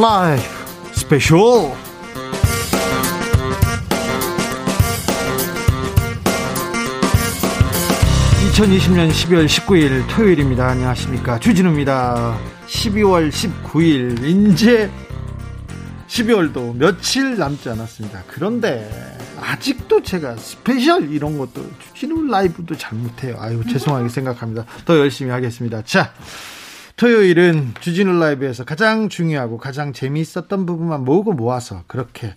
라이브 스페셜 2020년 12월 19일 토요일입니다. 안녕하십니까. 주진우입니다. 12월 19일, 이제 12월도 며칠 남지 않았습니다. 그런데 아직도 제가 스페셜 이런 것도 주진우 라이브도 잘 못해요. 아유, 죄송하게 생각합니다. 더 열심히 하겠습니다. 자, 토요일은 주진우 라이브에서 가장 중요하고 가장 재미있었던 부분만 모으고 모아서 그렇게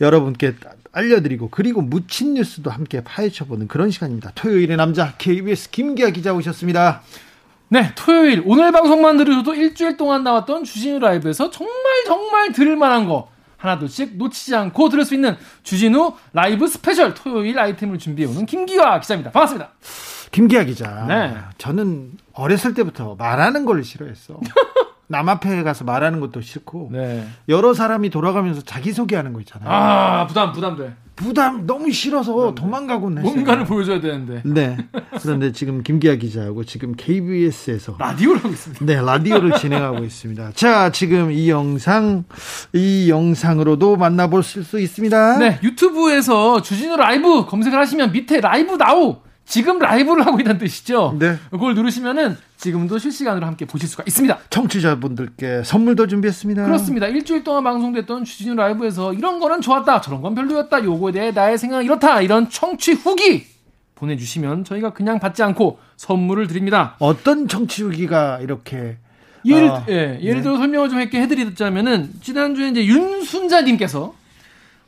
여러분께 알려드리고 그리고 묻힌 뉴스도 함께 파헤쳐보는 그런 시간입니다. 토요일의 남자 KBS 김기화 기자 오셨습니다. 네, 토요일 오늘 방송만 들으셔도 일주일 동안 나왔던 주진우 라이브에서 정말 정말 들을 만한 거 하나둘씩 놓치지 않고 들을 수 있는 주진우 라이브 스페셜 토요일 아이템을 준비해오는 김기화 기자입니다. 반갑습니다. 김기아 기자. 네. 저는 어렸을 때부터 말하는 걸 싫어했어. 남 앞에 가서 말하는 것도 싫고 네. 여러 사람이 돌아가면서 자기 소개하는 거 있잖아요. 아 부담 부담돼. 부담 너무 싫어서 도망가곤 했어요. 뭔가를 보여줘야 되는데 네. 그런데 지금 김기아 기자하고 지금 KBS에서 라디오를 하고 있습니다. 네, 라디오를 진행하고 있습니다. 자, 지금 이 영상, 이 영상으로도 만나볼 수 있습니다. 네, 유튜브에서 주진우 라이브 검색을 하시면 밑에 라이브 나우 지금 라이브를 하고 있다는 뜻이죠. 네. 그걸 누르시면은 지금도 실시간으로 함께 보실 수가 있습니다. 청취자분들께 선물도 준비했습니다. 그렇습니다. 일주일 동안 방송됐던 주진우 라이브에서 이런 거는 좋았다, 저런 건 별로였다, 요거에 대해 나의 생각 이렇다, 이런 청취 후기 보내주시면 저희가 그냥 받지 않고 선물을 드립니다. 어떤 청취 후기가 이렇게 예를, 아, 예, 예를 네. 들어 설명을 좀 이렇게 해드리자면은 지난주에 이제 윤순자님께서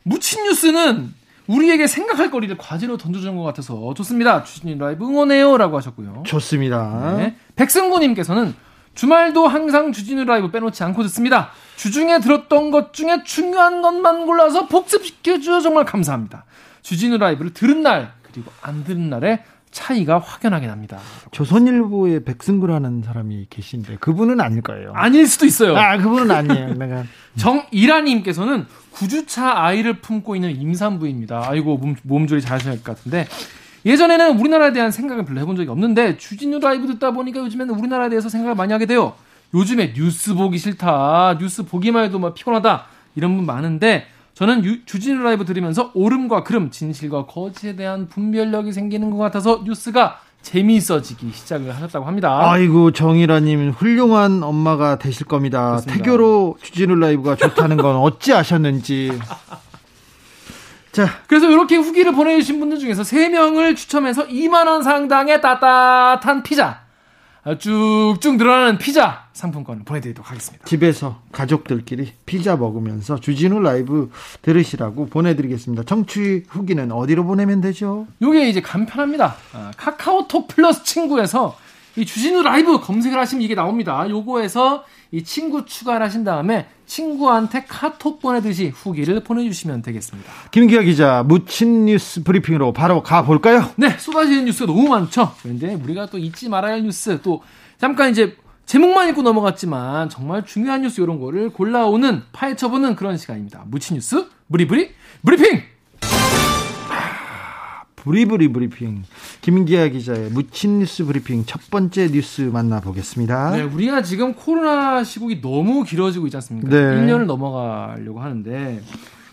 묻힌 뉴스는 우리에게 생각할 거리를 과제로 던져주는 것 같아서 좋습니다. 주진우 라이브 응원해요라고 하셨고요. 좋습니다. 네. 백승구님께서는 주말도 항상 주진우 라이브 빼놓지 않고 듣습니다. 주중에 들었던 것 중에 중요한 것만 골라서 복습시켜 주어 정말 감사합니다. 주진우 라이브를 들은 날 그리고 안 들은 날의 차이가 확연하게 납니다. 조선일보에 백승구라는 사람이 계신데 그분은 아닐 거예요. 아닐 수도 있어요. 아, 그분은 아니에요. 내가 정이라님께서는 9주차 아이를 품고 있는 임산부입니다. 아이고 몸, 몸조리 잘하셔야 할 것 같은데 예전에는 우리나라에 대한 생각을 별로 해본 적이 없는데 주진우 라이브 듣다 보니까 요즘에는 우리나라에 대해서 생각을 많이 하게 돼요. 요즘에 뉴스 보기 싫다, 뉴스 보기만 해도 막 피곤하다 이런 분 많은데 저는 유- 주진우 라이브 들으면서 옳음과 그름, 진실과 거짓에 대한 분별력이 생기는 것 같아서 뉴스가 재미있어지기 시작을 하셨다고 합니다. 아이고 정일아님 훌륭한 엄마가 되실 겁니다. 그렇습니다. 태교로 주진우 라이브가 좋다는 건 어찌 아셨는지. 자, 그래서 이렇게 후기를 보내주신 분들 중에서 3 명을 추첨해서 2만 원 상당의 따뜻한 피자, 아, 쭉쭉 늘어나는 피자 상품권을 보내드리도록 하겠습니다. 집에서 가족들끼리 피자 먹으면서 주진우 라이브 들으시라고 보내드리겠습니다. 청취 후기는 어디로 보내면 되죠? 요게 이제 간편합니다. 아, 카카오톡 플러스 친구에서 이 주진우 라이브 검색을 하시면 이게 나옵니다. 요거에서 이 친구 추가를 하신 다음에 친구한테 카톡 보내듯이 후기를 보내주시면 되겠습니다. 김기화 기자 묻힌 뉴스 브리핑으로 바로 가볼까요? 네, 쏟아지는 뉴스가 너무 많죠. 그런데 우리가 또 잊지 말아야 할 뉴스, 또 잠깐 이제 제목만 읽고 넘어갔지만 정말 중요한 뉴스 이런 거를 골라오는 파헤쳐보는 그런 시간입니다. 묻힌 뉴스 브리브리 브리핑. 브리브리 브리핑 김기아 기자의 묻힌 뉴스 브리핑 첫 번째 뉴스 만나보겠습니다. 네, 우리가 지금 코로나 시국이 너무 길어지고 있지 않습니까? 네. 1년을 넘어가려고 하는데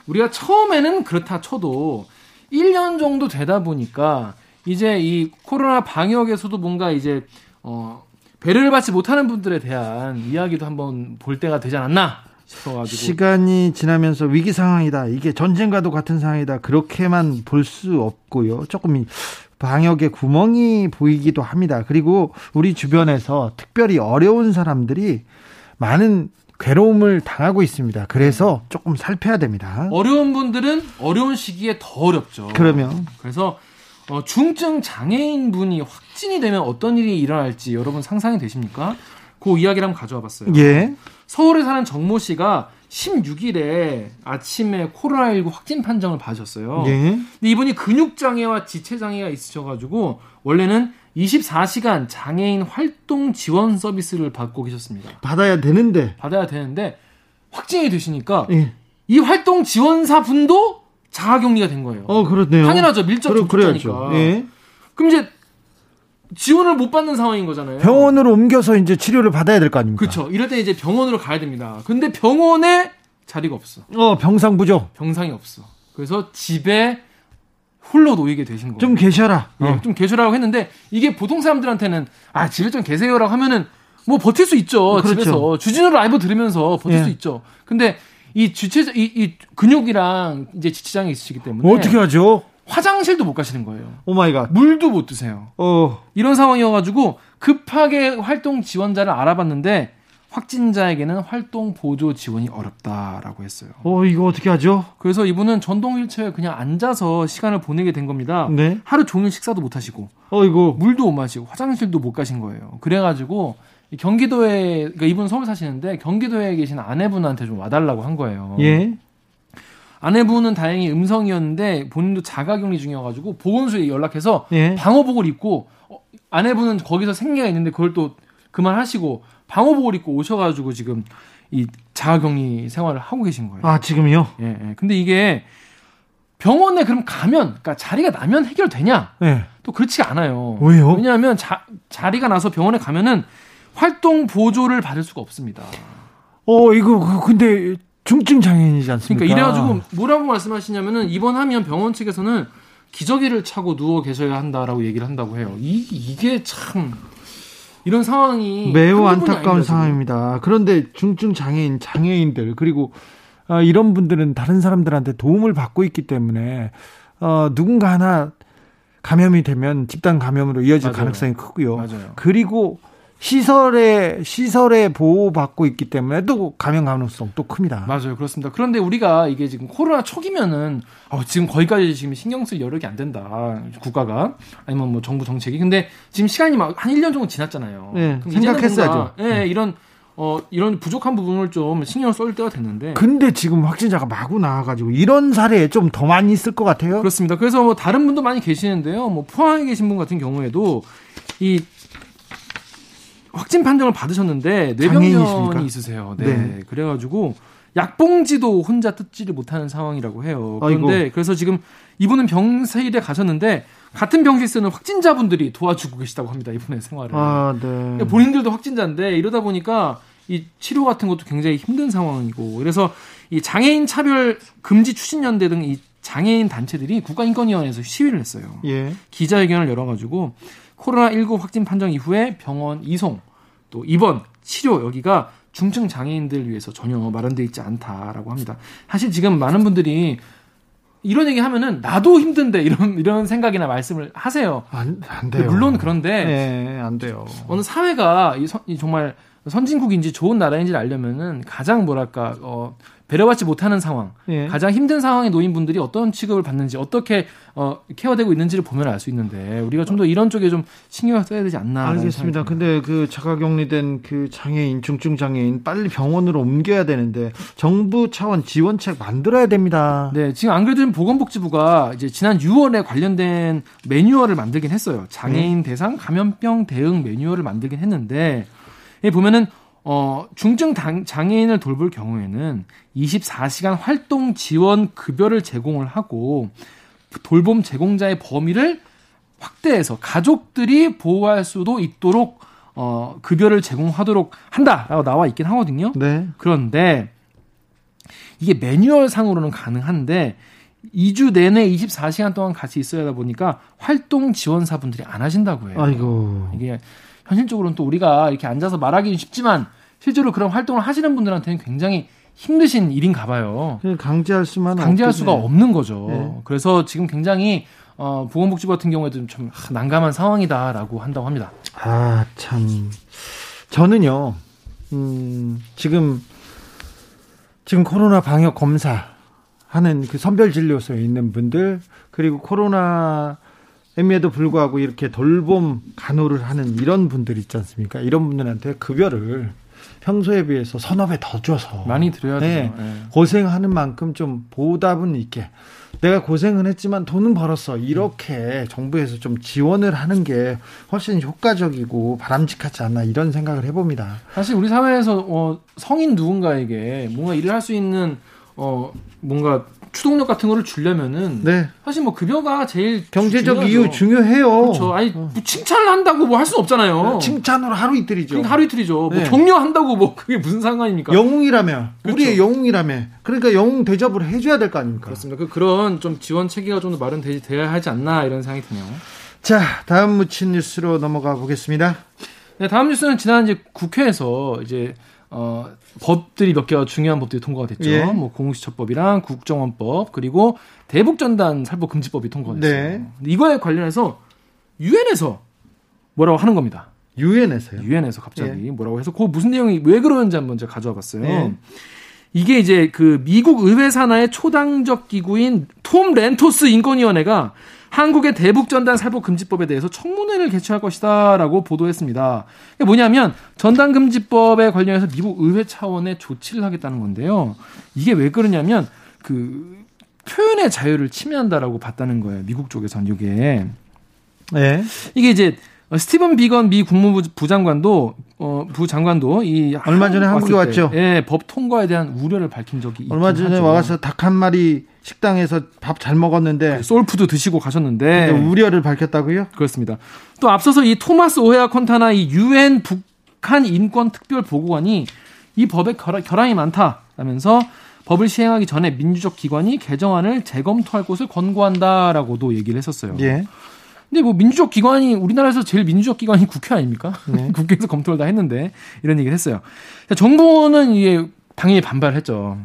우리가 처음에는 그렇다 쳐도 1년 정도 되다 보니까 이제 이 코로나 방역에서도 뭔가 이제 어 배려를 받지 못하는 분들에 대한 이야기도 한번 볼 때가 되지 않았나 시간이 지나면서 위기 상황이다. 이게 전쟁과도 같은 상황이다. 그렇게만 볼 수 없고요. 조금 방역에 구멍이 보이기도 합니다. 그리고 우리 주변에서 특별히 어려운 사람들이 많은 괴로움을 당하고 있습니다. 그래서 조금 살펴야 됩니다. 어려운 분들은 어려운 시기에 더 어렵죠. 그러면 그래서 어, 중증 장애인 분이 확진이 되면 어떤 일이 일어날지 여러분 상상이 되십니까? 그 이야기를 한번 가져와 봤어요. 예. 서울에 사는 정모 씨가 16일에 아침에 코로나19 확진 판정을 받으셨어요. 예. 근데 이분이 근육장애와 지체장애가 있으셔가지고 원래는 24시간 장애인 활동 지원 서비스를 받고 계셨습니다. 받아야 되는데. 받아야 되는데 확진이 되시니까 예. 이 활동 지원사 분도 자가격리가 된 거예요. 어, 그렇네요. 당연하죠. 밀접 그래, 접촉자니까. 그래야죠. 예. 그럼 이제 지원을 못 받는 상황인 거잖아요. 병원으로 옮겨서 이제 치료를 받아야 될 거 아닙니까? 그렇죠. 이럴 때 이제 병원으로 가야 됩니다. 근데 병원에 자리가 없어. 어, 병상 부족. 병상이 없어. 그래서 집에 홀로 놓이게 되신 거예요. 좀 계셔라. 예, 어. 좀 계셔라고 했는데 이게 보통 사람들한테는 아 집에 좀 계세요라고 하면은 뭐 버틸 수 있죠. 그렇죠. 집에서 주진우 라이브 들으면서 버틸 예. 수 있죠. 근데 이 주체 이, 이 근육이랑 이제 지체장애 있으시기 때문에 뭐 어떻게 하죠? 화장실도 못 가시는 거예요. Oh my god. 물도 못 드세요. 어, 이런 상황이어가지고 급하게 활동 지원자를 알아봤는데 확진자에게는 활동 보조 지원이 어렵다라고 했어요. 어, 이거 어떻게 하죠? 그래서 이분은 전동 휠체어에 그냥 앉아서 시간을 보내게 된 겁니다. 네. 하루 종일 식사도 못 하시고 어, 이거. 물도 못 마시고 화장실도 못 가신 거예요. 그래가지고 이 경기도에 그러니까 이분 서울 사시는데 경기도에 계신 아내분한테 좀 와달라고 한 거예요. 예. 아내분은 다행히 음성이었는데 본인도 자가격리 중이어가지고 보건소에 연락해서 예. 방호복을 입고 어, 아내분은 거기서 생계가 있는데 그걸 또 그만하시고 방호복을 입고 오셔가지고 지금 이 자가격리 생활을 하고 계신 거예요. 아, 지금요? 예, 예. 근데 이게 병원에 그럼 가면, 그러니까 자리가 나면 해결되냐? 예. 또 그렇지가 않아요. 왜요? 왜냐하면 자, 자리가 나서 병원에 가면은 활동 보조를 받을 수가 없습니다. 어, 이거, 그, 근데, 중증 장애인이지 않습니까? 그러니까 이래가지고 뭐라고 말씀하시냐면은 입원하면 병원 측에서는 기저귀를 차고 누워 계셔야 한다라고 얘기를 한다고 해요. 이, 이게 참 이런 상황이 매우 안타까운 아닙니다. 상황입니다. 그런데 중증 장애인, 장애인들, 그리고, 어, 이런 분들은 다른 사람들한테 도움을 받고 있기 때문에, 어, 누군가 하나 감염이 되면 집단 감염으로 이어질 맞아요. 가능성이 크고요. 맞아요. 그리고 시설에, 시설에 보호받고 있기 때문에 또 감염 가능성 또 큽니다. 맞아요, 그렇습니다. 그런데 우리가 이게 지금 코로나 초기면은 어, 지금 거기까지 지금 신경 쓸 여력이 안 된다 국가가 아니면 뭐 정부 정책이 근데 지금 시간이 막 한 1년 정도 지났잖아요. 네, 생각했어야죠. 예, 이런 어 이런 부족한 부분을 좀 신경을 쏠 때가 됐는데 근데 지금 확진자가 마구 나와가지고 이런 사례 좀 더 많이 있을 것 같아요. 그렇습니다. 그래서 뭐 다른 분도 많이 계시는데요. 뭐 포항에 계신 분 같은 경우에도 이 확진 판정을 받으셨는데? 뇌병변이 있으세요. 네. 네. 그래가지고 약봉지도 혼자 뜯지를 못하는 상황이라고 해요. 그런데 아이고. 그래서 지금 이분은 병실에 가셨는데 같은 병실 쓰는 확진자분들이 도와주고 계시다고 합니다. 이분의 생활을. 아, 네. 그러니까 본인들도 확진자인데 이러다 보니까 이 치료 같은 것도 굉장히 힘든 상황이고 그래서 이 장애인 차별 금지 추진연대 등 이 장애인 단체들이 국가인권위원회에서 시위를 했어요. 예. 기자회견을 열어가지고 코로나19 확진 판정 이후에 병원 이송 또 입원 치료 여기가 중증 장애인들 위해서 전혀 마련돼 있지 않다라고 합니다. 사실 지금 많은 분들이 이런 얘기 하면은 나도 힘든데 이런 이런 생각이나 말씀을 하세요. 안, 안 돼요. 물론 그런데 예, 안 돼요. 어느 사회가 이 선- 이 정말 선진국인지 좋은 나라인지를 알려면은 가장 뭐랄까 어, 배려받지 못하는 상황, 예. 가장 힘든 상황에 놓인 분들이 어떤 취급을 받는지 어떻게 어, 케어되고 있는지를 보면 알 수 있는데 우리가 좀 더 이런 쪽에 좀 신경을 써야 되지 않나. 알겠습니다. 근데 그 자가격리된 그 장애인, 중증 장애인 빨리 병원으로 옮겨야 되는데 정부 차원 지원책 만들어야 됩니다. 네, 지금 안 그래도 보건복지부가 이제 지난 6월에 관련된 매뉴얼을 만들긴 했어요. 장애인 대상 감염병 대응 매뉴얼을 만들긴 했는데 보면은 어 중증 당- 장애인을 돌볼 경우에는 24시간 활동 지원 급여를 제공을 하고 돌봄 제공자의 범위를 확대해서 가족들이 보호할 수도 있도록 어 급여를 제공하도록 한다라고 나와 있긴 하거든요. 네. 그런데 이게 매뉴얼 상으로는 가능한데 2주 내내 24시간 동안 같이 있어야 하다 보니까 활동 지원사분들이 안 하신다고 해요. 아이고. 이게 현실적으로는 또 우리가 이렇게 앉아서 말하기는 쉽지만 실제로 그런 활동을 하시는 분들한테는 굉장히 힘드신 일인가 봐요. 그냥 강제할 수만 강제할 수가 없겠네. 없는 거죠. 네. 그래서 지금 굉장히 어, 보건복지부 같은 경우에도 좀 하, 난감한 상황이다라고 한다고 합니다. 아, 참. 저는요, 음, 지금, 지금 코로나 방역 검사 하는 그 선별 진료소에 있는 분들, 그리고 코로나임에도 불구하고 이렇게 돌봄 간호를 하는 이런 분들 있지 않습니까? 이런 분들한테 급여를 평소에 비해서 서너 배 더 줘서. 많이 드려야 네. 되죠. 네. 고생하는 만큼 좀 보답은 있게 내가 고생은 했지만 돈은 벌었어 이렇게 정부에서 좀 지원을 하는 게 훨씬 효과적이고 바람직하지 않나 이런 생각을 해봅니다. 사실 우리 사회에서 어, 성인 누군가에게 뭔가 일을 할 수 있는 어, 뭔가 추동력 같은 거를 주려면은 네. 사실 뭐 급여가 제일 경제적 중요하죠. 이유 중요해요. 그렇죠. 아니 뭐 칭찬을 한다고 뭐 할 수는 없잖아요. 칭찬으로 하루 이틀이죠. 그러니까 하루 이틀이죠. 네. 뭐 격려한다고 뭐 그게 무슨 상관입니까? 영웅이라며 그렇죠. 우리의 영웅이라며 그러니까 영웅 대접을 해줘야 될 거 아닙니까? 그렇습니다. 그 그런 좀 지원 체계가 좀 더 마련돼야 하지 않나 이런 생각이 드네요. 자 다음 묻힌 뉴스로 넘어가 보겠습니다. 네, 다음 뉴스는 지난 이제 국회에서 이제 어, 법들이 몇 개가 중요한 법들이 통과가 됐죠. 예. 뭐 공시처법이랑 국정원법 그리고 대북전단 살포 금지법이 통과됐어요. 네. 이거에 관련해서 유엔에서 뭐라고 하는 겁니다. 유엔에서요. 유엔에서 갑자기 뭐라고 해서 그 무슨 내용이 왜 그러는지 한번 제가 가져와 봤어요. 예. 이게 이제 그 미국 의회 산하의 초당적 기구인 톰 렌토스 인권위원회가 한국의 대북전단 살포 금지법에 대해서 청문회를 개최할 것이다라고 보도했습니다. 이게 뭐냐면 전단 금지법에 관련해서 미국 의회 차원의 조치를 하겠다는 건데요. 이게 왜 그러냐면 그 표현의 자유를 침해한다라고 봤다는 거예요. 미국 쪽에선 이게 네. 이게 이제 스티븐 비건 미 국무부 부장관도 어 부장관도 이 얼마 전에 한국에 왔죠. 예, 법 통과에 대한 우려를 밝힌 적이 얼마 전에 하죠. 와서 닭 한 마리 식당에서 밥 잘 먹었는데 소울푸드 드시고 가셨는데 우려를 밝혔다고요? 그렇습니다. 또 앞서서 이 토마스 오헤아 킨타나 이 유엔 북한 인권 특별 보고관이 이 법에 결- 결함이 많다라면서 법을 시행하기 전에 민주적 기관이 개정안을 재검토할 것을 권고한다라고도 얘기를 했었어요. 예. 근데 뭐 민주적 기관이 우리나라에서 제일 민주적 기관이 국회 아닙니까? 네. 국회에서 검토를 다 했는데 이런 얘기를 했어요. 자, 정부는 이게 당연히 반발했죠.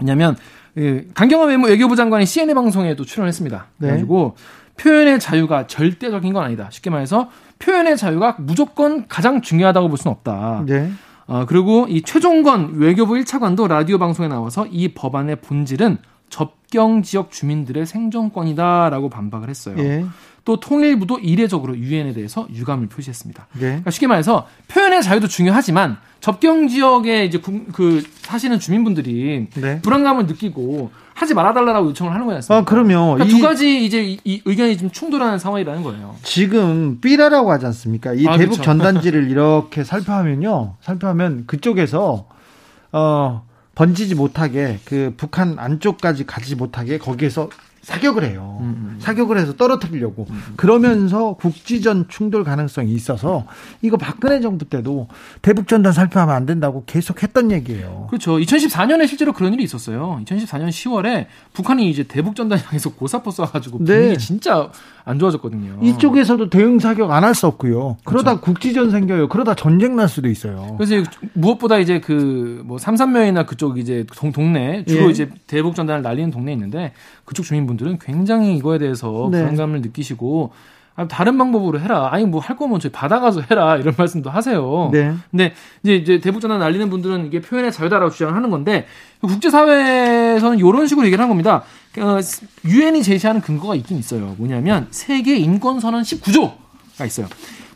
왜냐하면 예, 강경화 외무 외교부 장관이 CNN 방송에 도 출연했습니다. 네. 그래가지고 표현의 자유가 절대적인 건 아니다. 쉽게 말해서 표현의 자유가 무조건 가장 중요하다고 볼 수는 없다. 네. 어, 그리고 이 최종건 외교부 1차관도 라디오 방송에 나와서 이 법안의 본질은 접경 지역 주민들의 생존권이다라고 반박을 했어요. 예. 또 통일부도 이례적으로 유엔에 대해서 유감을 표시했습니다. 네. 그러니까 쉽게 말해서 표현의 자유도 중요하지만 접경 지역에 이제 구- 그 사시는 주민분들이 네. 불안감을 느끼고 하지 말아달라고 요청을 하는 거지 않습니까? 아, 그러면 그러니까 이- 두 가지 이제 이, 이 의견이 좀 충돌하는 상황이라는 거예요. 지금 삐라라고 하지 않습니까? 이 아, 대북 그렇죠. 전단지를 이렇게 살펴하면요. 살펴하면 그쪽에서 어 번지지 못하게 그 북한 안쪽까지 가지 못하게 거기에서 사격을 해요. 음, 사격을 해서 떨어뜨리려고. 그러면서 국지전 충돌 가능성이 있어서 이거 박근혜 정부 때도 대북 전단 살펴하면 안 된다고 계속 했던 얘기예요. 그렇죠. 2014년에 실제로 그런 일이 있었어요. 2014년 10월에 북한이 이제 대북 전단 향해서 고사포 쏴가지고 네. 분위기 진짜 안 좋아졌거든요. 이쪽에서도 대응 사격 안 할 수 없고요. 그러다 그렇죠. 국지전 생겨요. 그러다 전쟁 날 수도 있어요. 그래서 무엇보다 이제 그 뭐 삼산면이나 그쪽 이제 동, 동네 주로 예. 이제 대북 전단을 날리는 동네에 있는데 그쪽 주민분들은 굉장히 이거에 대해서 네. 불안감을 느끼시고 아, 다른 방법으로 해라. 아니 뭐 할 거면 저희 받아가서 해라 이런 말씀도 하세요. 네. 근데 이제 이제 대북 전단 날리는 분들은 이게 표현의 자유다라고 주장을 하는 건데 국제사회에서는 이런 식으로 얘기를 한 겁니다. 어, 유엔이 제시하는 근거가 있긴 있어요. 뭐냐면 세계 인권 선언 19조가 있어요.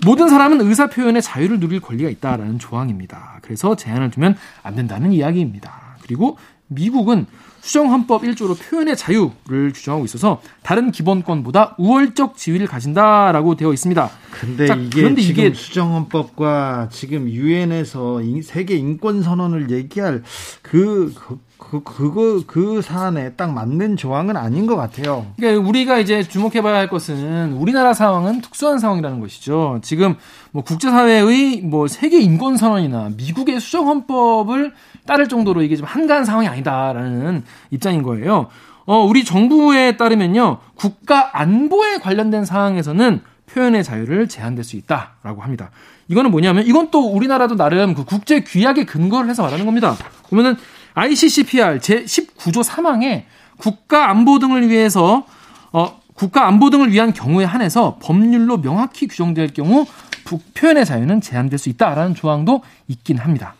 모든 사람은 의사 표현의 자유를 누릴 권리가 있다라는 조항입니다. 그래서 제한을 두면 안 된다는 이야기입니다. 그리고 미국은 수정헌법 1조로 표현의 자유를 규정하고 있어서 다른 기본권보다 우월적 지위를 가진다라고 되어 있습니다. 근데 자, 이게 그런데 지금 이게- 수정헌법과 지금 유엔에서 세계 인권 선언을 얘기할 그, 그, 그, 그거, 그 사안에 딱 맞는 조항은 아닌 것 같아요. 그러니까 우리가 이제 주목해봐야 할 것은 우리나라 상황은 특수한 상황이라는 것이죠. 지금 뭐 국제사회의 뭐 세계 인권 선언이나 미국의 수정 헌법을 따를 정도로 이게 좀 한가한 상황이 아니다라는 입장인 거예요. 어, 우리 정부에 따르면요, 국가 안보에 관련된 사항에서는 표현의 자유를 제한될 수 있다라고 합니다. 이거는 뭐냐면 이건 또 우리나라도 나름 그 국제 규약에 근거를 해서 말하는 겁니다. 보면은 ICCPR 제 19조 3항에 국가 안보 등을 위해서 어, 국가 안보 등을 위한 경우에 한해서 법률로 명확히 규정될 경우 북 표현의 자유는 제한될 수 있다라는 조항도 있긴 합니다.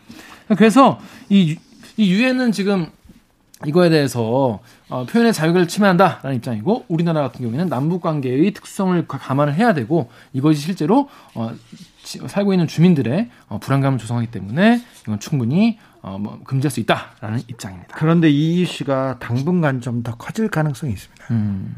그래서 이, 유엔은 지금 이거에 대해서 어, 표현의 자유를 침해한다라는 입장이고 우리나라 같은 경우에는 남북 관계의 특성을 가- 감안을 해야 되고 이것이 실제로 어, 지- 살고 있는 주민들의 어, 불안감을 조성하기 때문에 이건 충분히 어, 뭐, 금지할 수 있다라는 입장입니다. 그런데 이 이슈가 당분간 좀 더 커질 가능성이 있습니다. 음.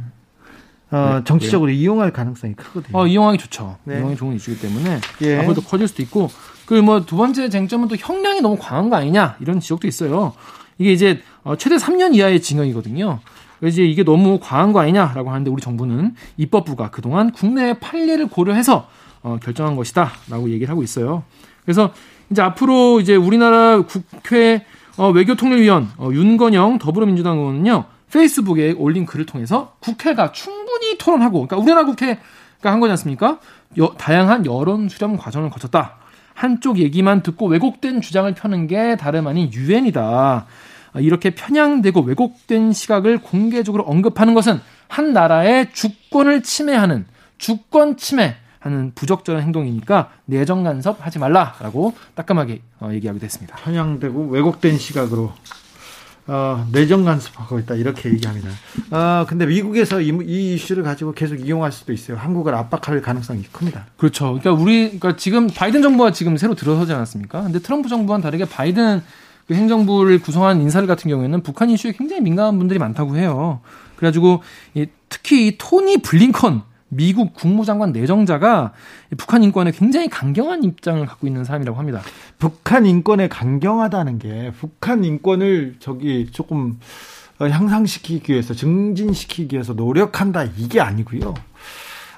어, 네, 정치적으로 이용할 가능성이 크거든요. 어, 이용하기 좋죠. 네. 이용하기 좋은 이슈이기 때문에 예. 앞으로 더 커질 수도 있고 그뭐두 번째 쟁점은 또 형량이 너무 강한 거 아니냐 이런 지적도 있어요. 이게 이제 어, 최대 3년 이하의 징역이거든요. 이제 이게 너무 과한 거 아니냐라고 하는데 우리 정부는 입법부가 그동안 국내의 판례를 고려해서 어, 결정한 것이다라고 얘기를 하고 있어요. 그래서 이제 앞으로 이제 우리나라 국회 어, 외교통일위원 어, 윤건영 더불어민주당 의원은요 페이스북에 올린 글을 통해서 국회가 충분히 토론하고, 그러니까 우리나라 국회가 한 거지 않습니까? 여, 다양한 여론 수렴 과정을 거쳤다. 한쪽 얘기만 듣고 왜곡된 주장을 펴는 게 다름 아닌 유엔이다. 이렇게 편향되고 왜곡된 시각을 공개적으로 언급하는 것은 한 나라의 주권을 침해하는 주권 침해 하는 부적절한 행동이니까 내정 간섭 하지 말라라고 따끔하게 어, 얘기하기도 했습니다. 편향되고 왜곡된 시각으로 어, 내정 간섭하고 있다 이렇게 얘기합니다. 어, 근데 미국에서 이, 이, 이슈를 가지고 계속 이용할 수도 있어요. 한국을 압박할 가능성이 큽니다. 그렇죠. 그러니까 우리 그러니까 지금 바이든 정부가 지금 새로 들어서지 않았습니까? 근데 트럼프 정부와는 다르게 바이든 그 행정부를 구성한 인사들 같은 경우에는 북한 이슈에 굉장히 민감한 분들이 많다고 해요. 그래가지고 이, 특히 이 토니 블링컨 미국 국무장관 내정자가 북한 인권에 굉장히 강경한 입장을 갖고 있는 사람이라고 합니다. 북한 인권에 강경하다는 게 북한 인권을 저기 조금 어, 향상시키기 위해서 증진시키기 위해서 노력한다 이게 아니고요.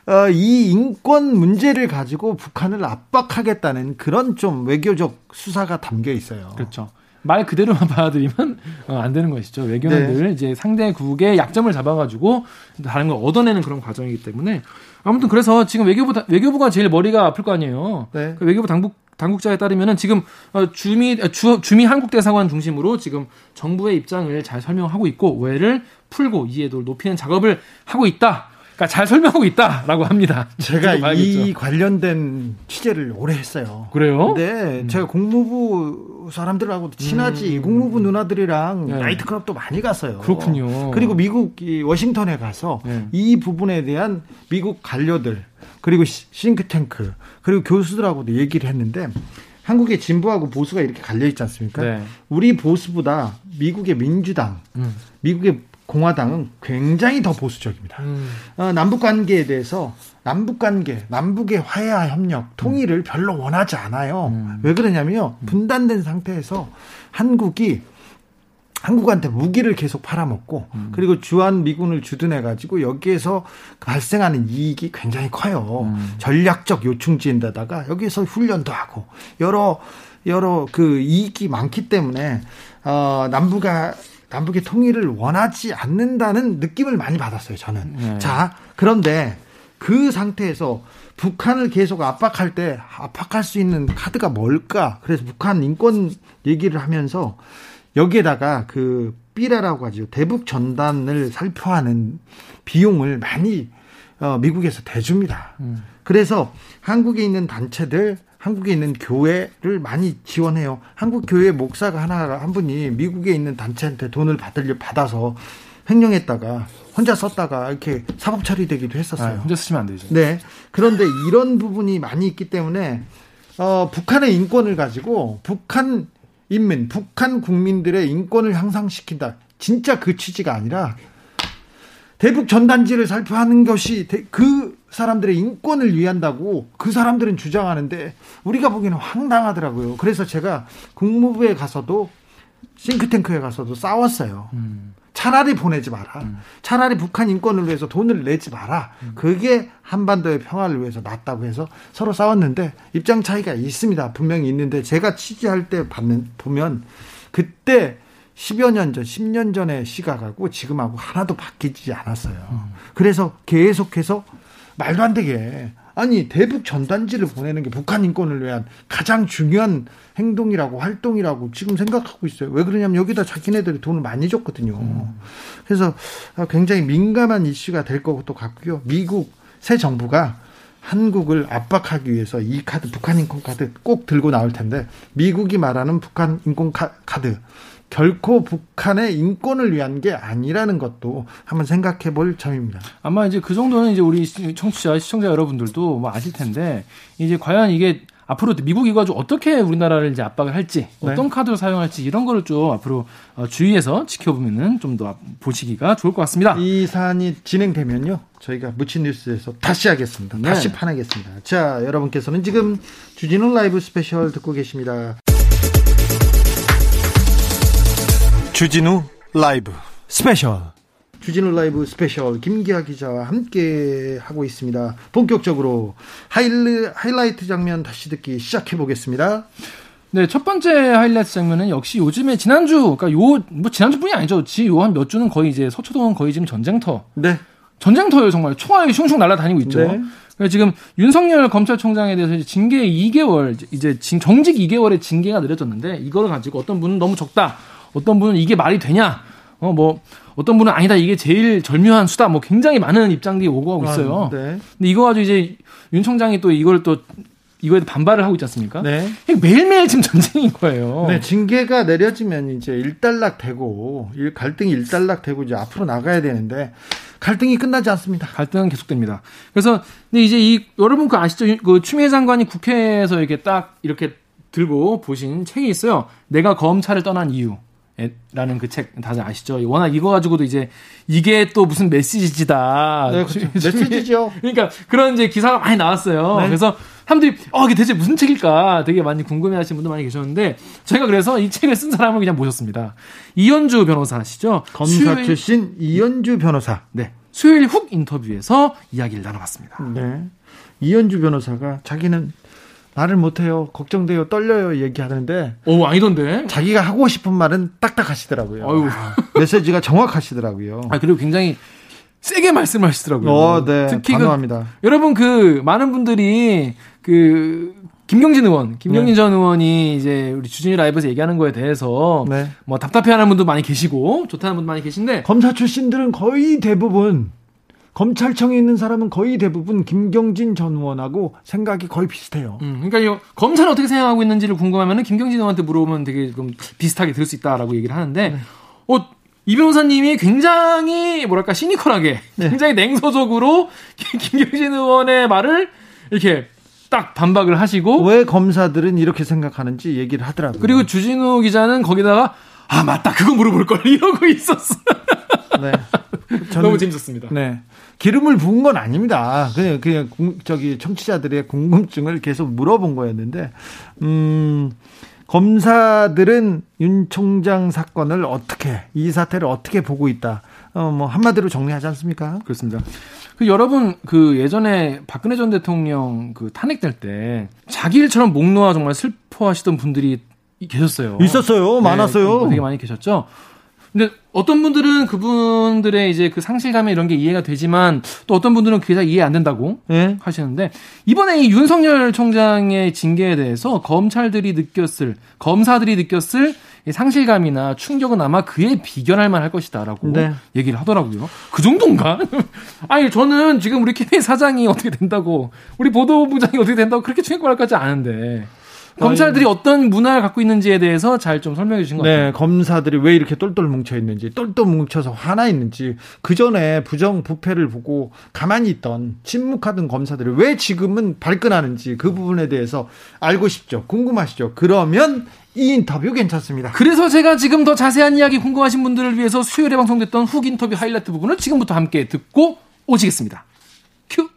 어, 이 인권 문제를 가지고 북한을 압박하겠다는 그런 좀 외교적 수사가 담겨 있어요. 그렇죠. 말 그대로만 받아들이면 어, 안 되는 것이죠. 외교는 늘 네. 이제 상대국의 약점을 잡아가지고 다른 걸 얻어내는 그런 과정이기 때문에 아무튼 그래서 지금 외교부 외교부가 제일 머리가 아플 거 아니에요. 네. 그 외교부 당국 당국자에 따르면은 지금 어, 주미 주, 주미 한국 대사관 중심으로 지금 정부의 입장을 잘 설명하고 있고 오해를 풀고 이해도를 높이는 작업을 하고 있다. 그러니까 잘 설명하고 있다라고 합니다. 제가 이 관련된 취재를 오래 했어요. 그래요? 네, 음. 제가 공무부 사람들하고 친하지 음. 국무부 누나들이랑 네. 나이트클럽도 많이 갔어요. 그렇군요. 그리고 미국 워싱턴에 가서 네. 이 부분에 대한 미국 관료들 그리고 싱크탱크 그리고 교수들하고도 얘기를 했는데 한국의 진보하고 보수가 이렇게 갈려 있지 않습니까? 네. 우리 보수보다 미국의 민주당, 음. 미국의 공화당은 굉장히 더 보수적입니다. 음. 어, 남북 관계에 대해서 남북 관계, 남북의 화해와 협력, 통일을 음. 별로 원하지 않아요. 음. 왜 그러냐면요. 음. 분단된 상태에서 한국이 한국한테 무기를 계속 팔아먹고 음. 그리고 주한 미군을 주둔해 가지고 여기에서 발생하는 이익이 굉장히 커요. 음. 전략적 요충지인데다가 여기에서 훈련도 하고 여러 여러 그 이익이 많기 때문에 어 남북가 남북의 통일을 원하지 않는다는 느낌을 많이 받았어요, 저는. 네. 자, 그런데 그 상태에서 북한을 계속 압박할 때 압박할 수 있는 카드가 뭘까? 그래서 북한 인권 얘기를 하면서 여기에다가 그 삐라라고 하죠. 대북 전단을 살펴하는 비용을 많이 어, 미국에서 대줍니다. 음. 그래서 한국에 있는 단체들 한국에 있는 교회를 많이 지원해요. 한국 교회 목사가 하나 한 분이 미국에 있는 단체한테 돈을 받으려 받아서 횡령했다가 혼자 썼다가 이렇게 사법 처리되기도 했었어요. 아, 혼자 쓰시면 안 되죠. 네. 그런데 이런 부분이 많이 있기 때문에 어, 북한의 인권을 가지고 북한 인민, 북한 국민들의 인권을 향상시킨다. 진짜 그 취지가 아니라 대북 전단지를 살펴하는 것이 그 사람들의 인권을 위한다고 그 사람들은 주장하는데 우리가 보기에는 황당하더라고요. 그래서 제가 국무부에 가서도 싱크탱크에 가서도 싸웠어요. 음. 차라리 보내지 마라. 음. 차라리 북한 인권을 위해서 돈을 내지 마라. 음. 그게 한반도의 평화를 위해서 낫다고 해서 서로 싸웠는데 입장 차이가 있습니다. 분명히 있는데 제가 취재할 때 받는 보면 그때 10여 년 전, 10년 전의 시각하고 지금하고 하나도 바뀌지 않았어요. 음. 그래서 계속해서 말도 안 되게 아니 대북 전단지를 보내는 게 북한 인권을 위한 가장 중요한 행동이라고 활동이라고 지금 생각하고 있어요. 왜 그러냐면 여기다 자기네들이 돈을 많이 줬거든요. 음. 그래서 굉장히 민감한 이슈가 될 것도 같고요. 미국 새 정부가 한국을 압박하기 위해서 이 카드 북한 인권 카드 꼭 들고 나올 텐데 미국이 말하는 북한 인권 카드 결코 북한의 인권을 위한 게 아니라는 것도 한번 생각해 볼 점입니다. 아마 이제 그 정도는 이제 우리 청취자, 시청자 여러분들도 뭐 아실 텐데 이제 과연 이게 앞으로 미국 이거 가지고 어떻게 우리나라를 이제 압박을 할지 네. 어떤 네. 카드를 사용할지 이런 거를 좀 앞으로 어, 주의해서 지켜보면은 좀 더 보시기가 좋을 것 같습니다. 이 사안이 진행되면요. 저희가 무친 뉴스에서 다시 하겠습니다. 네. 다시 파내겠습니다. 자, 여러분께서는 지금 주진우 라이브 스페셜 듣고 계십니다. 주진우 라이브 스페셜 주진우 라이브 스페셜 김기아 기자와 함께 하고 있습니다. 본격적으로 하일리, 하이라이트 장면 다시 듣기 시작해 보겠습니다. 네, 첫 번째 하이라이트 장면은 역시 요즘에 지난주, 그러니까 요, 뭐 지난주뿐이 아니죠. 지 요 한 몇 주는 거의 이제 서초동은 거의 지금 전쟁터. 네. 전쟁터예요, 정말. 총알이 슝슝 날아다니고 있죠. 네. 그래서 지금 윤석열 검찰총장에 대해서 이제 징계 2개월, 이제 정직 2개월의 징계가 내려졌는데 이거를 가지고 어떤 분은 너무 적다. 어떤 분은 이게 말이 되냐. 어, 뭐, 어떤 분은 아니다. 이게 제일 절묘한 수다. 뭐 굉장히 많은 입장들이 오고 하고 있어요. 아, 네. 근데 이거 가지고 이제 윤 총장이 또 이걸 또 이거에 반발을 하고 있지 않습니까? 네. 매일매일 지금 전쟁인 거예요. 네, 징계가 내려지면 이제 일단락 되고, 갈등이 일단락 되고 이제 앞으로 나가야 되는데, 갈등이 끝나지 않습니다. 갈등은 계속됩니다. 그래서, 근데 이제 이, 여러분 그 아시죠? 그 추미애 장관이 국회에서 이렇게 딱 이렇게 들고 보신 책이 있어요. 내가 검찰을 떠난 이유. 라는 그 책 다들 아시죠? 워낙 이거 가지고도 이제 이게 또 무슨 메시지다. 네, 그렇죠. 메시지죠. 그러니까 그런 이제 기사가 많이 나왔어요. 네. 그래서 사람들이 어 이게 대체 무슨 책일까 되게 많이 궁금해하시는 분도 많이 계셨는데 저희가 그래서 이 책을 쓴 사람을 그냥 모셨습니다. 이현주 변호사 아시죠? 검사 수요일... 출신 이현주 변호사. 네. 수요일 훅 인터뷰에서 이야기를 나눠봤습니다. 네. 이현주 변호사가 자기는 말을 못해요. 걱정돼요. 떨려요. 얘기하는데. 오, 아니던데? 자기가 하고 싶은 말은 딱딱하시더라고요. 어휴. 메시지가 정확하시더라고요. 아, 그리고 굉장히 세게 말씀하시더라고요. 어, 네. 특히 단호합니다. 그, 여러분 그 많은 분들이 그 김경진 의원, 김경진 네. 전 의원이 이제 우리 주진이 라이브에서 얘기하는 거에 대해서 네. 뭐 답답해하는 분도 많이 계시고 좋다는 분도 많이 계신데 검사 출신들은 거의 대부분 검찰청에 있는 사람은 거의 대부분 김경진 전 의원하고 생각이 거의 비슷해요. 음, 그러니까 검찰은 어떻게 생각하고 있는지를 궁금하면 김경진 의원한테 물어보면 되게 좀 비슷하게 들을 수 있다라고 얘기를 하는데, 네. 어, 이 변호사님이 굉장히 뭐랄까 시니컬하게, 네. 굉장히 냉소적으로 김경진 의원의 말을 이렇게 딱 반박을 하시고 왜 검사들은 이렇게 생각하는지 얘기를 하더라고요. 그리고 주진우 기자는 거기다가 아 맞다 그거 물어볼 걸 이러고 있었어. 네. 너무 재밌었습니다. 네. 기름을 부은 건 아닙니다. 그냥 그냥 저기 청취자들의 궁금증을 계속 물어본 거였는데 음 검사들은 윤 총장 사건을 어떻게 이 사태를 어떻게 보고 있다. 어 뭐 한마디로 정리하지 않습니까? 그렇습니다. 그 여러분 그 예전에 박근혜 전 대통령 그 탄핵될 때 자기 일처럼 목 놓아 정말 슬퍼하시던 분들이 계셨어요. 있었어요. 네, 많았어요. 되게 많이 계셨죠. 근데 어떤 분들은 그분들의 이제 그 상실감에 이런 게 이해가 되지만 또 어떤 분들은 그게 다 이해 안 된다고 네. 하시는데 이번에 이 윤석열 총장의 징계에 대해서 검찰들이 느꼈을 검사들이 느꼈을 상실감이나 충격은 아마 그에 비견할 만할 것이다라고 네. 얘기를 하더라고요. 그 정도인가? 아니 저는 지금 우리 KBS 사장이 어떻게 된다고 우리 보도부장이 어떻게 된다고 그렇게 충격받을 것 같지 않은데 검찰들이 어떤 문화를 갖고 있는지에 대해서 잘 좀 설명해 주신 것 같아요. 네, 검사들이 왜 이렇게 똘똘 뭉쳐 있는지, 똘똘 뭉쳐서 화나 있는지, 그 전에 부정 부패를 보고 가만히 있던 침묵하던 검사들이 왜 지금은 발끈하는지 그 부분에 대해서 알고 싶죠. 궁금하시죠. 그러면 이 인터뷰 괜찮습니다. 그래서 제가 지금 더 자세한 이야기 궁금하신 분들을 위해서 수요일에 방송됐던 훅 인터뷰 하이라이트 부분을 지금부터 함께 듣고 오시겠습니다. 큐.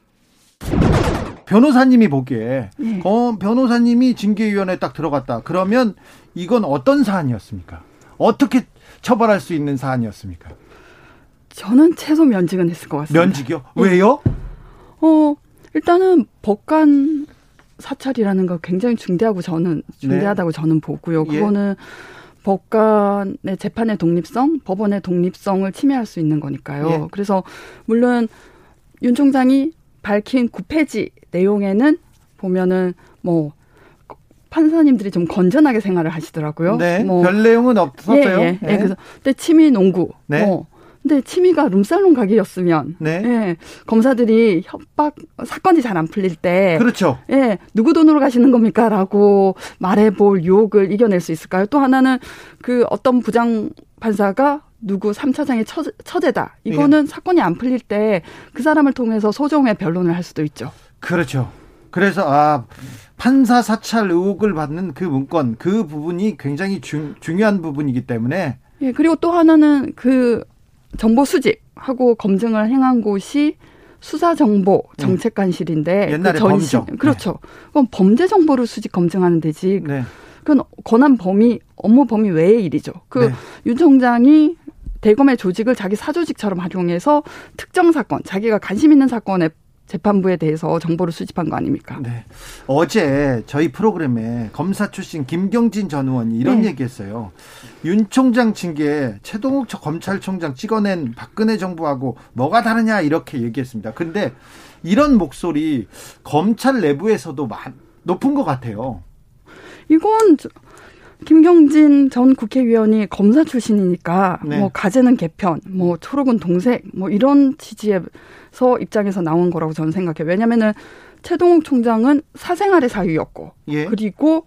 변호사님이 보기에 네. 어, 변호사님이 징계위원회에 딱 들어갔다. 그러면 이건 어떤 사안이었습니까? 어떻게 처벌할 수 있는 사안이었습니까? 저는 최소 면직은 했을 것 같습니다. 면직이요? 왜요? 어, 일단은 법관 사찰이라는 거 굉장히 중대하고 저는 중대하다고 네. 저는 보고요. 예. 그거는 예. 법관의 재판의 독립성, 법원의 독립성을 침해할 수 있는 거니까요. 예. 그래서 물론 윤 총장이 밝힌 9페이지 내용에는 보면은 뭐 판사님들이 좀 건전하게 생활을 하시더라고요. 네. 뭐 별 내용은 없었어요. 예, 예. 네. 예, 그래서 근데 취미 농구. 네. 뭐 근데 취미가 룸살롱 가게였으면 네. 예, 검사들이 협박 사건이 잘 안 풀릴 때 그렇죠. 예, 누구 돈으로 가시는 겁니까라고 말해볼 유혹을 이겨낼 수 있을까요? 또 하나는 그 어떤 부장 판사가 누구 3차장의 처, 제다 이거는 예. 사건이 안 풀릴 때 그 사람을 통해서 소정의 변론을 할 수도 있죠. 그렇죠. 그래서 아 판사 사찰 의혹을 받는 그 문건 그 부분이 굉장히 중, 중요한 부분이기 때문에 예 그리고 또 하나는 그 정보 수집하고 검증을 행한 곳이 수사정보 네. 정책관실인데 네. 옛날에 그 전시, 범정 그렇죠. 네. 그럼 범죄 정보를 수집 검증하는 데지. 네. 그건 권한 범위 업무 범위 외의 일이죠. 그윤 네. 총장이 대검의 조직을 자기 사조직처럼 활용해서 특정 사건, 자기가 관심 있는 사건에 재판부에 대해서 정보를 수집한 거 아닙니까? 네. 어제 저희 프로그램에 검사 출신 김경진 전 의원이 이런 네. 얘기했어요. 윤 총장 징계 최동욱 검찰총장 찍어낸 박근혜 정부하고 뭐가 다르냐 이렇게 얘기했습니다. 근데 이런 목소리 검찰 내부에서도 높은 것 같아요. 이건 김경진 전 국회의원이 검사 출신이니까 네. 뭐 가재는 개편, 뭐 초록은 동색, 뭐 이런 취지에서 입장에서 나온 거라고 저는 생각해요. 왜냐면은 최동욱 총장은 사생활의 사유였고, 예. 그리고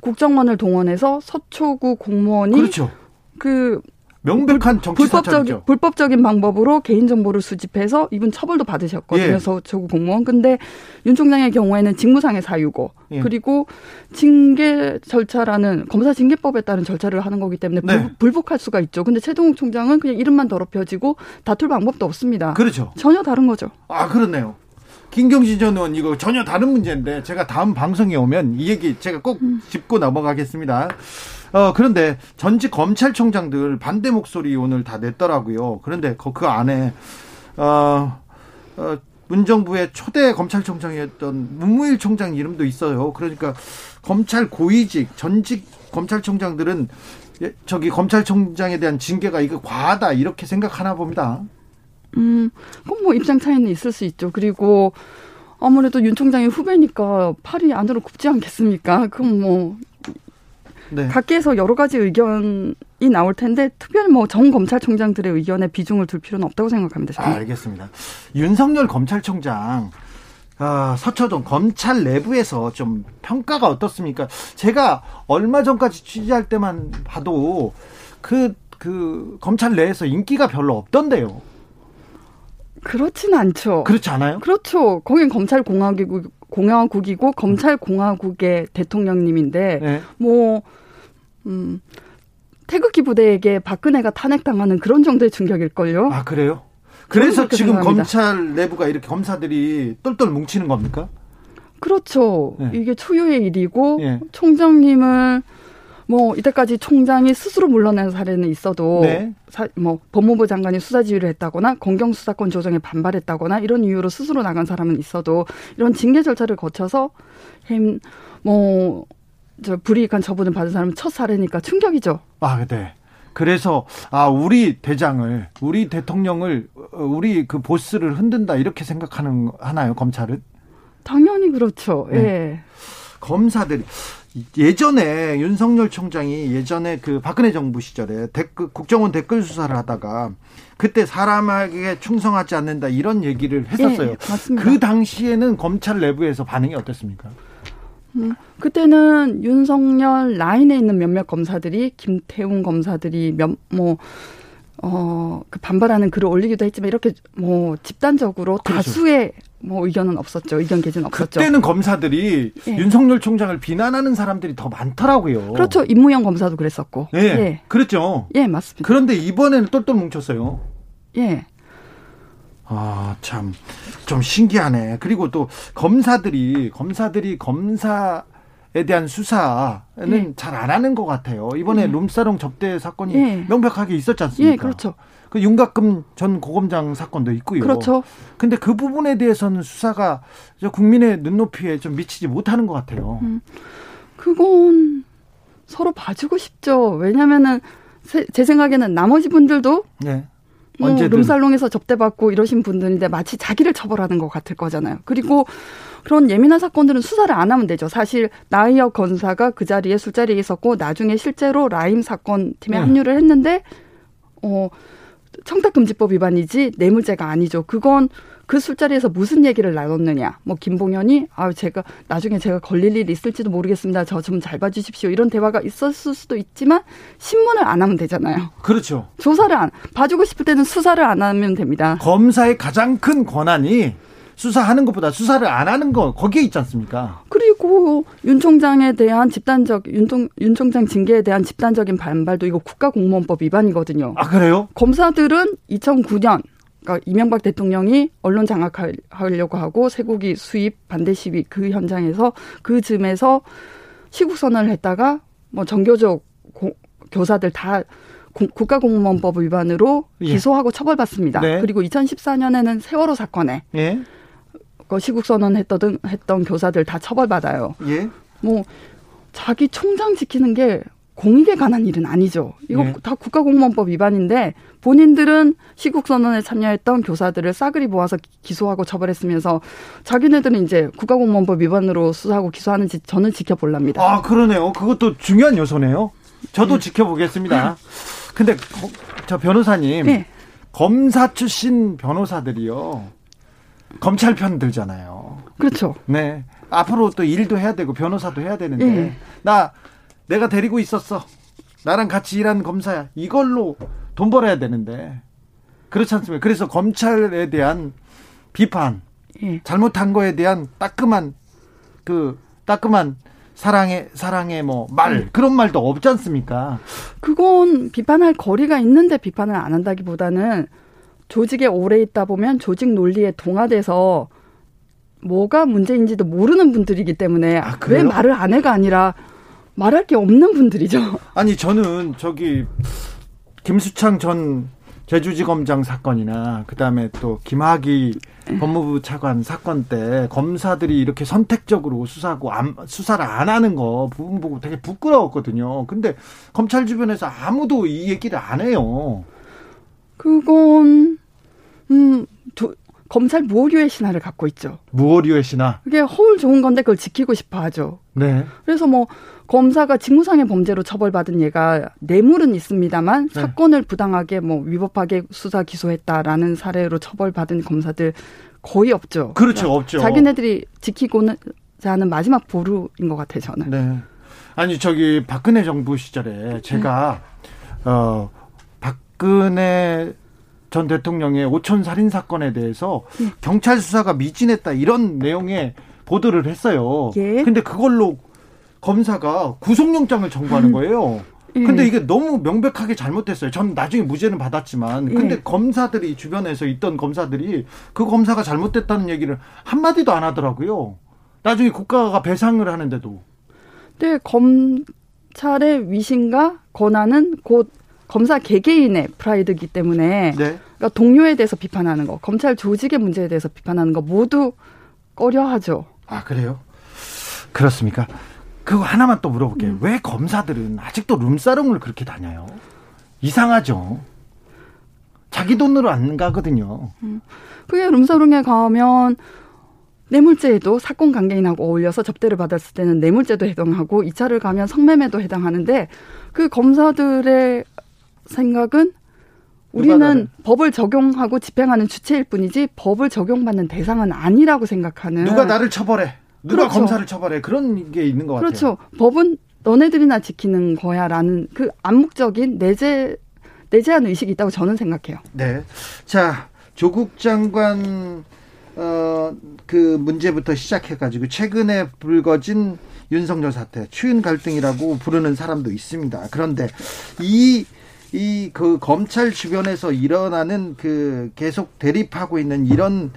국정원을 동원해서 서초구 공무원이 그렇죠. 그 명백한 정치 불법적인 불법적인 방법으로 개인 정보를 수집해서 이분 처벌도 받으셨거든요. 예. 서초구 공무원. 근데 윤 총장의 경우에는 직무상의 사유고 예. 그리고 징계 절차라는 검사 징계법에 따른 절차를 하는 거기 때문에 네. 불, 복할 수가 있죠. 근데 최동욱 총장은 그냥 이름만 더럽혀지고 다툴 방법도 없습니다. 그렇죠. 전혀 다른 거죠. 아, 그렇네요. 김경진 전 의원 이거 전혀 다른 문제인데 제가 다음 방송에 오면 이 얘기 제가 꼭 음. 짚고 넘어가겠습니다. 어, 그런데 전직 검찰총장들 반대 목소리 오늘 다 냈더라고요. 그런데 그, 그 안에, 어, 어, 문정부의 초대 검찰총장이었던 문무일 총장 이름도 있어요. 그러니까 검찰 고위직, 전직 검찰총장들은 예, 저기 검찰총장에 대한 징계가 이거 과하다 이렇게 생각하나 봅니다. 음, 뭐 입장 차이는 있을 수 있죠. 그리고 아무래도 윤 총장의 후배니까 팔이 안으로 굽지 않겠습니까? 그럼 뭐 네. 각계에서 여러 가지 의견이 나올 텐데 특별히 뭐 전 검찰총장들의 의견에 비중을 둘 필요는 없다고 생각합니다. 저는. 아, 알겠습니다. 윤석열 검찰총장 아, 서초동 검찰 내부에서 좀 평가가 어떻습니까? 제가 얼마 전까지 취재할 때만 봐도 그, 그 검찰 내에서 인기가 별로 없던데요. 그렇진 않죠. 그렇지 않아요? 그렇죠. 거긴 검찰 공화국이고 공화국이고 검찰 공화국의 대통령님인데 네. 뭐 음, 태극기 부대에게 박근혜가 탄핵당하는 그런 정도의 충격일걸요. 아, 그래요? 그래서 지금 생각합니다. 검찰 내부가 이렇게 검사들이 똘똘 뭉치는 겁니까? 그렇죠. 네. 이게 초유의 일이고 네. 총장님을 뭐 이때까지 총장이 스스로 물러난 사례는 있어도 네. 사, 뭐 법무부 장관이 수사 지휘를 했다거나 검경 수사권 조정에 반발했다거나 이런 이유로 스스로 나간 사람은 있어도 이런 징계 절차를 거쳐서 뭐 저 불이익한 처분을 받은 사람은 첫 사례니까 충격이죠. 아, 네. 그래서 아 우리 대장을 우리 대통령을 우리 그 보스를 흔든다 이렇게 생각하는 하나요 검찰은? 당연히 그렇죠. 네. 예. 검사들이 예전에 윤석열 총장이 예전에 그 박근혜 정부 시절에 댓글 국정원 댓글 수사를 하다가 그때 사람에게 충성하지 않는다 이런 얘기를 했었어요. 네, 맞습니다. 그 당시에는 검찰 내부에서 반응이 어땠습니까? 음, 그때는 윤석열 라인에 있는 몇몇 검사들이 김태훈 검사들이 몇 뭐 어, 그 반발하는 글을 올리기도 했지만 이렇게 뭐 집단적으로 그렇죠. 다수의 뭐 의견은 없었죠. 의견 개진 없었죠. 그때는 검사들이 예. 윤석열 총장을 비난하는 사람들이 더 많더라고요. 그렇죠. 임무영 검사도 그랬었고. 예. 예. 그랬죠. 예, 맞습니다. 그런데 이번에는 똘똘 뭉쳤어요. 예. 아, 참, 좀 신기하네. 그리고 또 검사들이, 검사들이 검사, 에 대한 수사는 예. 잘안 하는 것 같아요. 이번에 예. 룸사롱 접대 사건이 예. 명백하게 있었지 않습니까? 예, 그렇죠. 그 윤곽금 전 고검장 사건도 있고요. 그렇죠. 근데 그 부분에 대해서는 수사가 국민의 눈높이에 좀 미치지 못하는 것 같아요. 음, 그건 서로 봐주고 싶죠. 왜냐면은 제 생각에는 나머지 분들도 네. 뭐 언제든. 룸살롱에서 접대받고 이러신 분들인데 마치 자기를 처벌하는 것 같을 거잖아요. 그리고 그런 예민한 사건들은 수사를 안 하면 되죠. 사실 나이혁 건사가 그 자리에 술자리에 있었고 나중에 실제로 라임 사건 팀에 네. 합류를 했는데 어 청탁금지법 위반이지 뇌물죄가 아니죠. 그건 그 술자리에서 무슨 얘기를 나눴느냐. 뭐 김봉현이 아 제가 나중에 제가 걸릴 일이 있을지도 모르겠습니다. 저 좀 잘 봐주십시오. 이런 대화가 있었을 수도 있지만 신문을 안 하면 되잖아요. 그렇죠. 조사를 안 봐주고 싶을 때는 수사를 안 하면 됩니다. 검사의 가장 큰 권한이 수사하는 것보다 수사를 안 하는 거 거기에 있지 않습니까? 그리고 윤 총장에 대한 집단적 윤 총장 징계에 대한 집단적인 반발도 이거 국가공무원법 위반이거든요. 아 그래요? 검사들은 2009년 그러니까 이명박 대통령이 언론 장악하려고 하고 쇠고기 수입 반대 시위 그 현장에서 그 즈음에서 시국 선언을 했다가 뭐 정교조 고, 교사들 다 국가공무원법 위반으로 예. 기소하고 처벌받습니다. 네. 그리고 2014년에는 세월호 사건에 예. 그 시국 선언 했던 했던 교사들 다 처벌받아요. 예. 뭐 자기 총장 지키는 게 공익에 관한 일은 아니죠. 이거 네. 다 국가공무원법 위반인데 본인들은 시국선언에 참여했던 교사들을 싸그리 모아서 기소하고 처벌했으면서 자기네들은 이제 국가공무원법 위반으로 수사하고 기소하는지 저는 지켜볼랍니다. 아 그러네요. 그것도 중요한 요소네요. 저도 네. 지켜보겠습니다. 근데 저 변호사님 네. 검사 출신 변호사들이요 검찰 편 들잖아요. 그렇죠. 네. 앞으로 또 일도 해야 되고 변호사도 해야 되는데 네. 나 내가 데리고 있었어. 나랑 같이 일한 검사야. 이걸로 돈 벌어야 되는데. 그렇지 않습니까? 그래서 검찰에 대한 비판, 예. 잘못한 거에 대한 따끔한 그 따끔한 사랑의 사랑의 뭐 말, 음. 그런 말도 없지 않습니까? 그건 비판할 거리가 있는데 비판을 안 한다기보다는 조직에 오래 있다 보면 조직 논리에 동화돼서 뭐가 문제인지도 모르는 분들이기 때문에 아, 왜 말을 안 해가 아니라 말할 게 없는 분들이죠. 아니 저는 저기 김수창 전 제주지검장 사건이나 그다음에 또 김학의 법무부 차관 사건 때 검사들이 이렇게 선택적으로 수사하고 안, 수사를 안 하는 거 부분 보고 되게 부끄러웠거든요. 근데 검찰 주변에서 아무도 이 얘기를 안 해요. 그건 음 도, 검찰 무오류의 신화를 갖고 있죠. 무오류의 신화. 그게 허울 좋은 건데 그걸 지키고 싶어 하죠. 네. 그래서 뭐 검사가 직무상의 범죄로 처벌받은 예가 뇌물은 있습니다만 네. 사건을 부당하게 뭐 위법하게 수사 기소했다라는 사례로 처벌받은 검사들 거의 없죠. 그렇죠, 그러니까 없죠. 자기네들이 지키고는 하는 마지막 보루인 것 같아요, 저는. 네. 아니 저기 박근혜 정부 시절에 제가 네. 어 박근혜 전 대통령의 오촌 살인 사건에 대해서 네. 경찰 수사가 미진했다 이런 내용의 보도를 했어요. 예. 근데 그걸로 검사가 구속영장을 청구하는 음. 거예요. 예. 근데 이게 너무 명백하게 잘못됐어요. 전 나중에 무죄는 받았지만. 예. 근데 예. 검사들이 주변에서 있던 검사들이 그 검사가 잘못됐다는 얘기를 한 마디도 안 하더라고요. 나중에 국가가 배상을 하는데도. 네, 검찰의 위신과 권한은 곧 검사 개개인의 프라이드이기 때문에 네. 그러니까 동료에 대해서 비판하는 거, 검찰 조직의 문제에 대해서 비판하는 거 모두 꺼려하죠. 아 그래요? 그렇습니까? 그거 하나만 또 물어볼게요. 음. 왜 검사들은 아직도 룸사롱을 그렇게 다녀요? 이상하죠. 자기 돈으로 안 가거든요. 음. 그게 룸사롱에 가면 뇌물죄에도 사건 관계인하고 어울려서 접대를 받았을 때는 뇌물죄도 해당하고 2차를 가면 성매매도 해당하는데 그 검사들의 생각은 우리는 법을 적용하고 집행하는 주체일 뿐이지 법을 적용받는 대상은 아니라고 생각하는 누가 나를 처벌해 누가 그렇죠. 검사를 처벌해 그런 게 있는 것 같아요. 그렇죠. 법은 너네들이나 지키는 거야라는 그 암묵적인 내재 내재한 의식이 있다고 저는 생각해요. 네. 자 조국 장관 어, 그 문제부터 시작해가지고 최근에 불거진 윤석열 사태 추윤 갈등이라고 부르는 사람도 있습니다. 그런데 이 이 그 검찰 주변에서 일어나는 그 계속 대립하고 있는 이런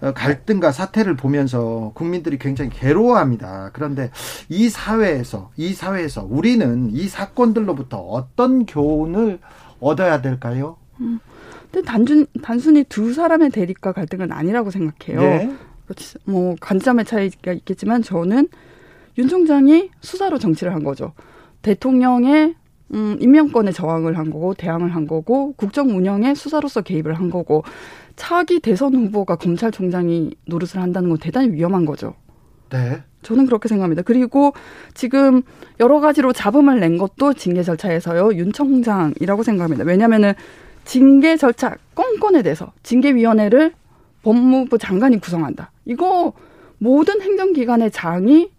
어, 갈등과 사태를 보면서 국민들이 굉장히 괴로워합니다. 그런데 이 사회에서 이 사회에서 우리는 이 사건들로부터 어떤 교훈을 얻어야 될까요? 음, 근데 단순 단순히 두 사람의 대립과 갈등은 아니라고 생각해요. 네. 뭐 관점의 차이가 있겠지만 저는 윤 총장이 수사로 정치를 한 거죠. 대통령의 음, 임명권에 저항을 한 거고 대항을 한 거고 국정 운영에 수사로서 개입을 한 거고 차기 대선 후보가 검찰총장이 노릇을 한다는 건 대단히 위험한 거죠. 네. 저는 그렇게 생각합니다. 그리고 지금 여러 가지로 잡음을 낸 것도 징계 절차에서요. 윤 총장이라고 생각합니다. 왜냐하면은 징계 절차 건건에 대해서 징계위원회를 법무부 장관이 구성한다. 이거 모든 행정기관의 장이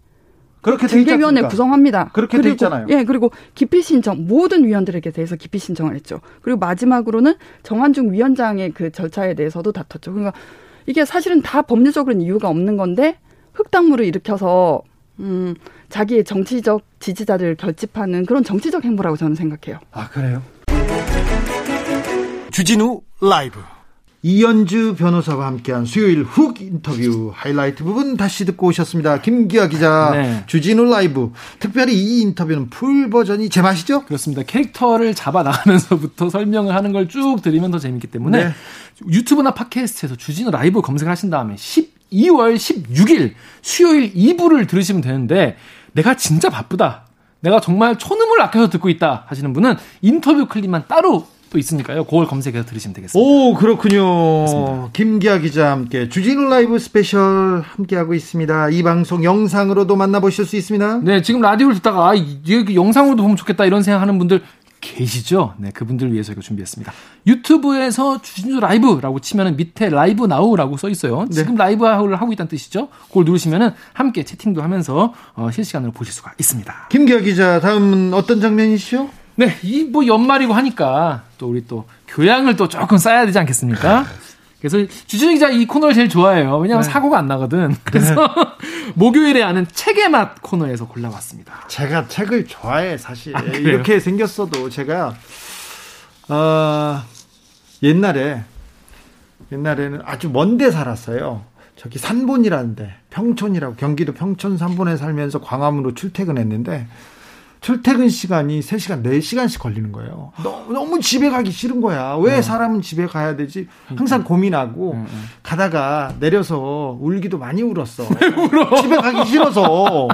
그렇게 징계위원회 구성합니다. 그렇게 그리고, 돼 있잖아요. 예, 그리고 기피 신청 모든 위원들에게 대해서 기피 신청을 했죠. 그리고 마지막으로는 정한중 위원장의 그 절차에 대해서도 다퉜죠. 그러니까 이게 사실은 다 법률적으로는 이유가 없는 건데 흑당무를 일으켜서 음, 자기의 정치적 지지자들 결집하는 그런 정치적 행보라고 저는 생각해요. 아, 그래요? 주진우 라이브 이연주 변호사와 함께한 수요일 훅 인터뷰 하이라이트 부분 다시 듣고 오셨습니다. 김기아 기자, 네. 주진우 라이브. 특별히 이 인터뷰는 full 버전이 제맛이죠? 그렇습니다. 캐릭터를 잡아 나가면서부터 설명을 하는 걸 쭉 들으면 더 재밌기 때문에 네. 유튜브나 팟캐스트에서 주진우 라이브 검색을 하신 다음에 12월 16일 수요일 2부를 들으시면 되는데 내가 진짜 바쁘다. 내가 정말 촌음을 아껴서 듣고 있다 하시는 분은 인터뷰 클립만 따로 또 있으니까요. 그걸 검색해서 들으시면 되겠습니다. 오, 그렇군요. 맞습니다. 김기아 기자 함께 주진우 라이브 스페셜 함께하고 있습니다. 이 방송 영상으로도 만나보실 수 있습니다. 네, 지금 라디오를 듣다가 아, 이게 영상으로도 보면 좋겠다 이런 생각하는 분들 계시죠? 네, 그분들을 위해서 이거 준비했습니다. 유튜브에서 주진우 라이브라고 치면은 밑에 Live Now라고 써 있어요. 네. 지금 라이브를 하고 있다는 뜻이죠. 그걸 누르시면은 함께 채팅도 하면서 어, 실시간으로 보실 수가 있습니다. 김기아 기자, 다음은 어떤 장면이시죠? 네, 이 뭐 연말이고 하니까 또 우리 또 교양을 또 조금 쌓아야 되지 않겠습니까? 그래서 주진우 기자 이 코너를 제일 좋아해요. 왜냐하면 네. 사고가 안 나거든. 그래서 네. 목요일에 하는 책의 맛 코너에서 골라왔습니다. 제가 책을 좋아해 사실. 아, 이렇게 생겼어도 제가 어, 옛날에 옛날에는 아주 먼데 살았어요. 저기 산본이라는데 평촌이라고 경기도 평촌 산본에 살면서 광화문으로 출퇴근했는데 출퇴근 시간이 3시간, 4시간씩 걸리는 거예요. 너무, 집에 가기 싫은 거야. 왜 네. 사람은 집에 가야 되지? 항상 고민하고 네, 네. 가다가 내려서 울기도 많이 울었어. 울어? 집에 가기 싫어서.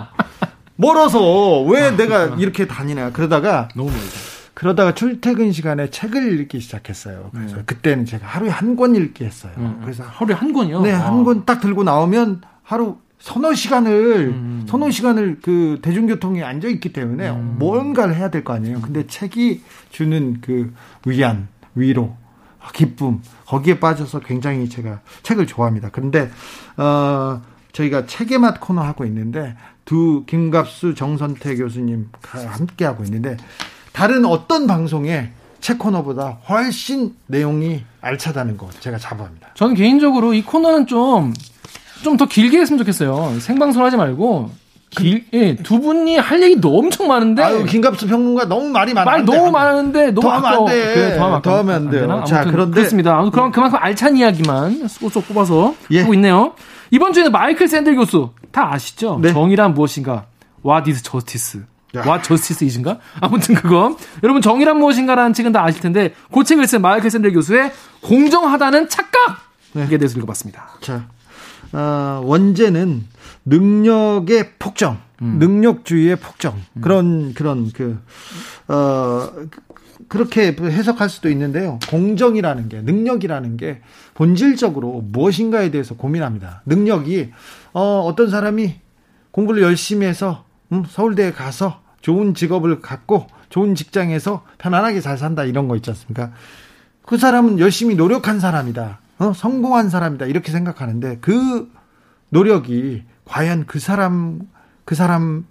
멀어서 왜 아, 내가. 이렇게 다니냐. 그러다가 너무 멀다. 그러다가 출퇴근 시간에 책을 읽기 시작했어요. 그래서 네. 그때는 제가 하루에 한 권 읽기 했어요. 음, 음. 그래서 하루에 한 권이요? 네, 한 권 딱 들고 나오면 하루 서너 시간을 음. 서너 시간을 그 대중교통에 앉아 있기 때문에 음. 뭔가를 해야 될 거 아니에요. 근데 책이 주는 그 위안, 위로, 기쁨 거기에 빠져서 굉장히 제가 책을 좋아합니다. 그런데 어 저희가 책의 맛 코너 하고 있는데 두 김갑수 정선태 교수님 함께 하고 있는데 다른 어떤 방송에 책 코너보다 훨씬 내용이 알차다는 거 제가 자부합니다. 저는 개인적으로 이 코너는 좀 좀 더 길게 했으면 좋겠어요. 생방송 하지 말고 길, 예, 두 분이 할 얘기도 엄청 많은데. 아유, 김갑수 평론가 너무 말이 많아. 말 너무 많은데 너무 더 하면 안 돼. 그래, 더 하면, 더 하면 안 돼요. 안 자, 그런데 그렇습니다. 그럼 그만큼 알찬 이야기만 쏙쏙 뽑아서 예. 하고 있네요. 이번 주에는 마이클 샌들 교수 다 아시죠? 네. 정의란 무엇인가? What is justice? What justice is인가? 아무튼 그거. 여러분 정의란 무엇인가라는 책은 다 아실 텐데 그 책을 쓴 마이클 샌들 교수의 공정하다는 착각 네. 이게 대해서 읽어봤습니다. 자, 어, 원제는 능력의 폭정, 음. 능력주의의 폭정 음. 그런 그런 그 어, 그렇게 해석할 수도 있는데요. 공정이라는 게 능력이라는 게 본질적으로 무엇인가에 대해서 고민합니다. 능력이 어, 어떤 사람이 공부를 열심히 해서 음, 서울대에 가서 좋은 직업을 갖고 좋은 직장에서 편안하게 잘 산다 이런 거 있지 않습니까? 그 사람은 열심히 노력한 사람이다. 어, 성공한 사람이다. 이렇게 생각하는데 그 노력이 과연 그 사람 그 사람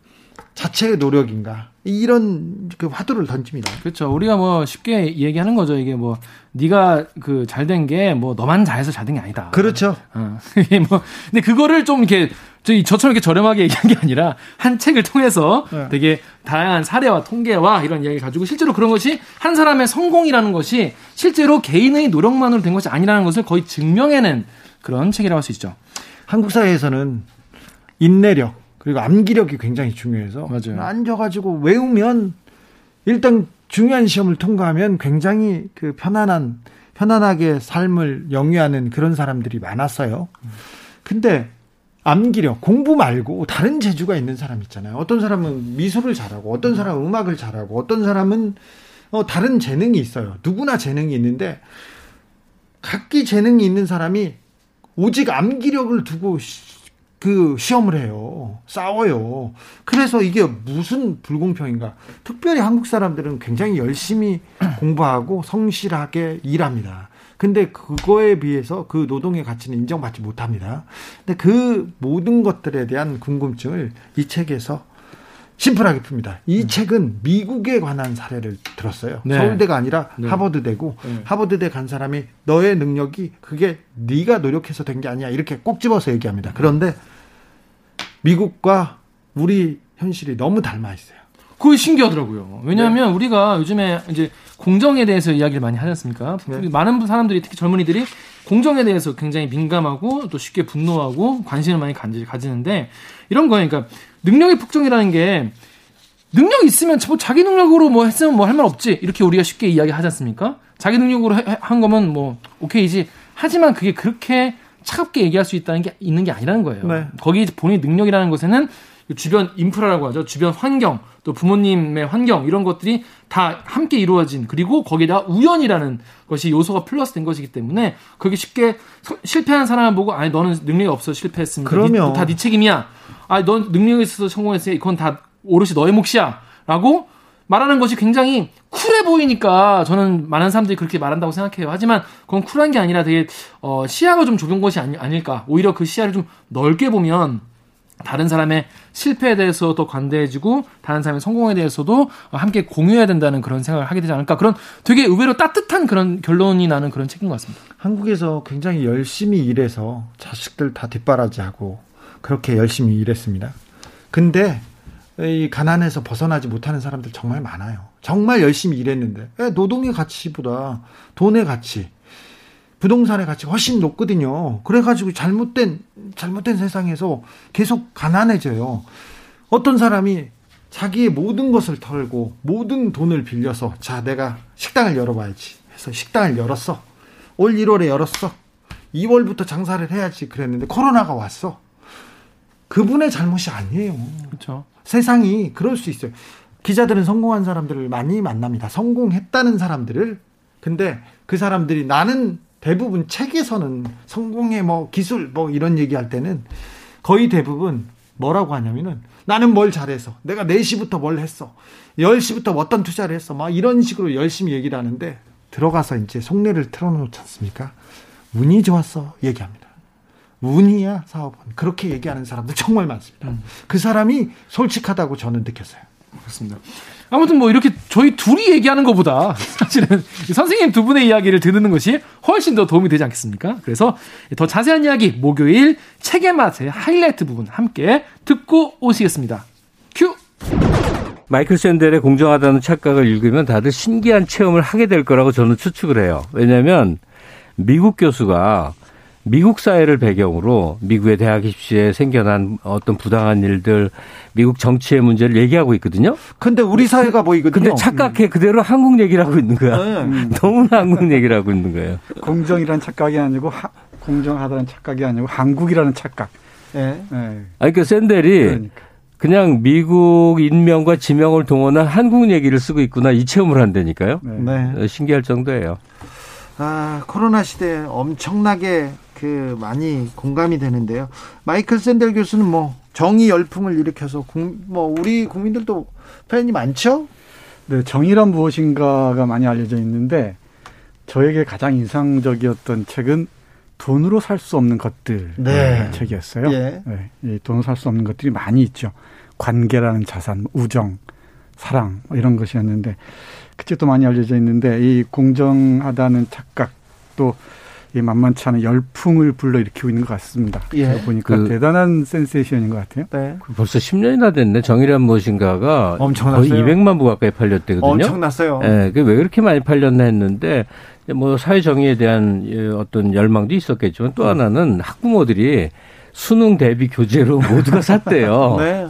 자체의 노력인가 이런 그 화두를 던집니다. 그렇죠. 우리가 뭐 쉽게 얘기하는 거죠. 이게 뭐 네가 그 잘 된 게 뭐 너만 잘해서 잘 된 게 아니다. 그렇죠. 어. 이게 뭐 근데 그거를 좀 이렇게 저희 저처럼 이렇게 저렴하게 얘기한 게 아니라 한 책을 통해서 네. 되게 다양한 사례와 통계와 이런 이야기 가지고 실제로 그런 것이 한 사람의 성공이라는 것이 실제로 개인의 노력만으로 된 것이 아니라는 것을 거의 증명해낸 그런 책이라고 할 수 있죠. 한국 사회에서는 인내력 그리고 암기력이 굉장히 중요해서 맞아요. 앉아가지고 외우면 일단 중요한 시험을 통과하면 굉장히 그 편안한 편안하게 삶을 영위하는 그런 사람들이 많았어요. 근데 암기력, 공부 말고 다른 재주가 있는 사람 있잖아요. 어떤 사람은 미술을 잘하고, 어떤 사람은 음악을 잘하고, 어떤 사람은 어, 다른 재능이 있어요. 누구나 재능이 있는데 각기 재능이 있는 사람이 오직 암기력을 두고 그 시험을 해요. 싸워요. 그래서 이게 무슨 불공평인가? 특별히 한국 사람들은 굉장히 열심히 공부하고 성실하게 일합니다. 근데 그거에 비해서 그 노동의 가치는 인정받지 못합니다. 근데 그 모든 것들에 대한 궁금증을 이 책에서 심플하게 풉니다. 이 음. 책은 미국에 관한 사례를 들었어요. 네. 서울대가 아니라 네. 하버드대고 네. 하버드대 간 사람이 너의 능력이 그게 네가 노력해서 된 게 아니야 이렇게 꼭 집어서 얘기합니다. 그런데 미국과 우리 현실이 너무 닮아 있어요. 그거 신기하더라고요. 왜냐하면 네. 우리가 요즘에 이제 공정에 대해서 이야기를 많이 하지 않습니까? 네. 많은 사람들이 특히 젊은이들이 공정에 대해서 굉장히 민감하고 또 쉽게 분노하고 관심을 많이 가지는데 이런 거예요. 그러니까 능력의 폭정이라는 게 능력 있으면 뭐 자기 능력으로 뭐 했으면 뭐 할 말 없지 이렇게 우리가 쉽게 이야기하지 않습니까? 자기 능력으로 한 거면 뭐 오케이지. 하지만 그게 그렇게 차갑게 얘기할 수 있다는 게 있는 게 아니라는 거예요. 네. 거기 본인 능력이라는 것에는 주변 인프라라고 하죠. 주변 환경, 또 부모님의 환경 이런 것들이 다 함께 이루어진 그리고 거기다 우연이라는 것이 요소가 플러스된 것이기 때문에 그게 쉽게 실패한 사람을 보고 아니 너는 능력이 없어 실패했으니까 그러면 다 네 책임이야. 아 넌 능력이 있어서 성공했으니 이건 다 오롯이 너의 몫이야 라고 말하는 것이 굉장히 쿨해 보이니까 저는 많은 사람들이 그렇게 말한다고 생각해요. 하지만 그건 쿨한 게 아니라 되게 어, 시야가 좀 좁은 것이 아니, 아닐까. 오히려 그 시야를 좀 넓게 보면 다른 사람의 실패에 대해서 더 관대해지고 다른 사람의 성공에 대해서도 함께 공유해야 된다는 그런 생각을 하게 되지 않을까 그런 되게 의외로 따뜻한 그런 결론이 나는 그런 책인 것 같습니다. 한국에서 굉장히 열심히 일해서 자식들 다 뒷바라지하고 그렇게 열심히 일했습니다. 근데 이 가난에서 벗어나지 못하는 사람들 정말 많아요. 정말 열심히 일했는데 노동의 가치보다 돈의 가치, 부동산의 가치 훨씬 높거든요. 그래가지고 잘못된 잘못된 세상에서 계속 가난해져요. 어떤 사람이 자기의 모든 것을 털고 모든 돈을 빌려서 자 내가 식당을 열어봐야지 해서 식당을 열었어. 올 1월에 열었어. 2월부터 장사를 해야지 그랬는데 코로나가 왔어. 그분의 잘못이 아니에요. 그렇죠. 세상이 그럴 수 있어요. 기자들은 성공한 사람들을 많이 만납니다. 성공했다는 사람들을. 근데 그 사람들이 나는 대부분 책에서는 성공의 뭐 기술 뭐 이런 얘기할 때는 거의 대부분 뭐라고 하냐면은 나는 뭘 잘해서 내가 4시부터 뭘 했어. 10시부터 어떤 투자를 했어. 막 이런 식으로 열심히 얘기를 하는데 들어가서 이제 속내를 틀어놓지 않습니까? 운이 좋았어. 얘기합니다. 운이야 사업은 그렇게 얘기하는 사람들 정말 많습니다. 음. 그 사람이 솔직하다고 저는 느꼈어요. 그렇습니다. 아무튼 뭐 이렇게 저희 둘이 얘기하는 것보다 사실은 선생님 두 분의 이야기를 듣는 것이 훨씬 더 도움이 되지 않겠습니까? 그래서 더 자세한 이야기 목요일 책의 맛의 하이라이트 부분 함께 듣고 오시겠습니다. 큐. 마이클 샌델의 공정하다는 착각을 읽으면 다들 신기한 체험을 하게 될 거라고 저는 추측을 해요. 왜냐하면 미국 교수가 미국 사회를 배경으로 미국의 대학 입시에 생겨난 어떤 부당한 일들, 미국 정치의 문제를 얘기하고 있거든요. 근데 우리 사회가 보이거든요. 근데 착각해 음. 그대로 한국 얘기를 하고 있는 거야. 네. 음. 너무나 한국 얘기를 하고 있는 거예요. 공정이라는 착각이 아니고 하, 공정하다는 착각이 아니고 한국이라는 착각. 네. 네. 아니 그 샌델이 그러니까. 그냥 미국 인명과 지명을 동원한 한국 얘기를 쓰고 있구나 이 체험을 한다니까요. 네. 네. 신기할 정도예요. 아 코로나 시대에 엄청나게 그 많이 공감이 되는데요. 마이클 샌델 교수는 뭐 정의 열풍을 일으켜서 국, 뭐 우리 국민들도 팬이 많죠? 네, 정의란 무엇인가가 많이 알려져 있는데 저에게 가장 인상적이었던 책은 돈으로 살 수 없는 것들 네. 책이었어요. 예. 네, 이 돈으로 살 수 없는 것들이 많이 있죠. 관계라는 자산, 우정, 사랑 뭐 이런 것이었는데 그 책도 많이 알려져 있는데 이 공정하다는 착각 또 이 만만치 않은 열풍을 불러일으키고 있는 것 같습니다. 예. 보니까 그, 대단한 센세이션인 것 같아요. 네. 그 벌써 10년이나 됐네. 정의란 무엇인가가 엄청났어요. 거의 200만 부 가까이 팔렸대거든요. 엄청났어요. 예. 그왜 그렇게 많이 팔렸나 했는데 뭐 사회 정의에 대한 어떤 열망도 있었겠지만 또 하나는 학부모들이 수능 대비 교재로 모두가 샀대요. 네.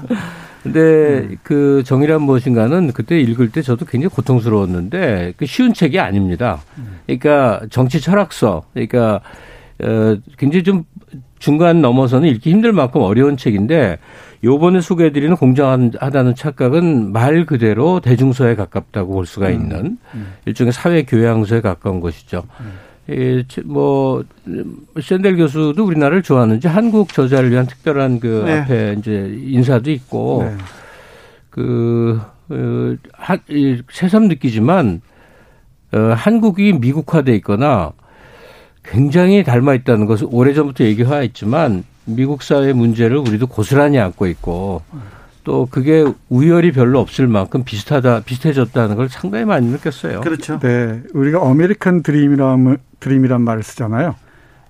근데 음. 그 정의란 무엇인가는 그때 읽을 때 저도 굉장히 고통스러웠는데 그 쉬운 책이 아닙니다. 그러니까 정치 철학서, 그러니까 어 굉장히 좀 중간 넘어서는 읽기 힘들 만큼 어려운 책인데 요번에 소개해드리는 공정하다는 착각은 말 그대로 대중서에 가깝다고 볼 수가 음. 있는 음. 음. 일종의 사회 교양서에 가까운 것이죠. 음. 예, 뭐 샌델 교수도 우리나라를 좋아하는지 한국 저자를 위한 특별한 그 네. 앞에 이제 인사도 있고 네. 그 어, 한, 새삼 느끼지만 어, 한국이 미국화돼 있거나 굉장히 닮아 있다는 것을 오래 전부터 얘기해왔지만 미국 사회 문제를 우리도 고스란히 안고 있고 또 그게 우열이 별로 없을 만큼 비슷하다 비슷해졌다는 걸 상당히 많이 느꼈어요. 그렇죠. 네, 우리가 아메리칸 드림이란 드림이란 말을 쓰잖아요.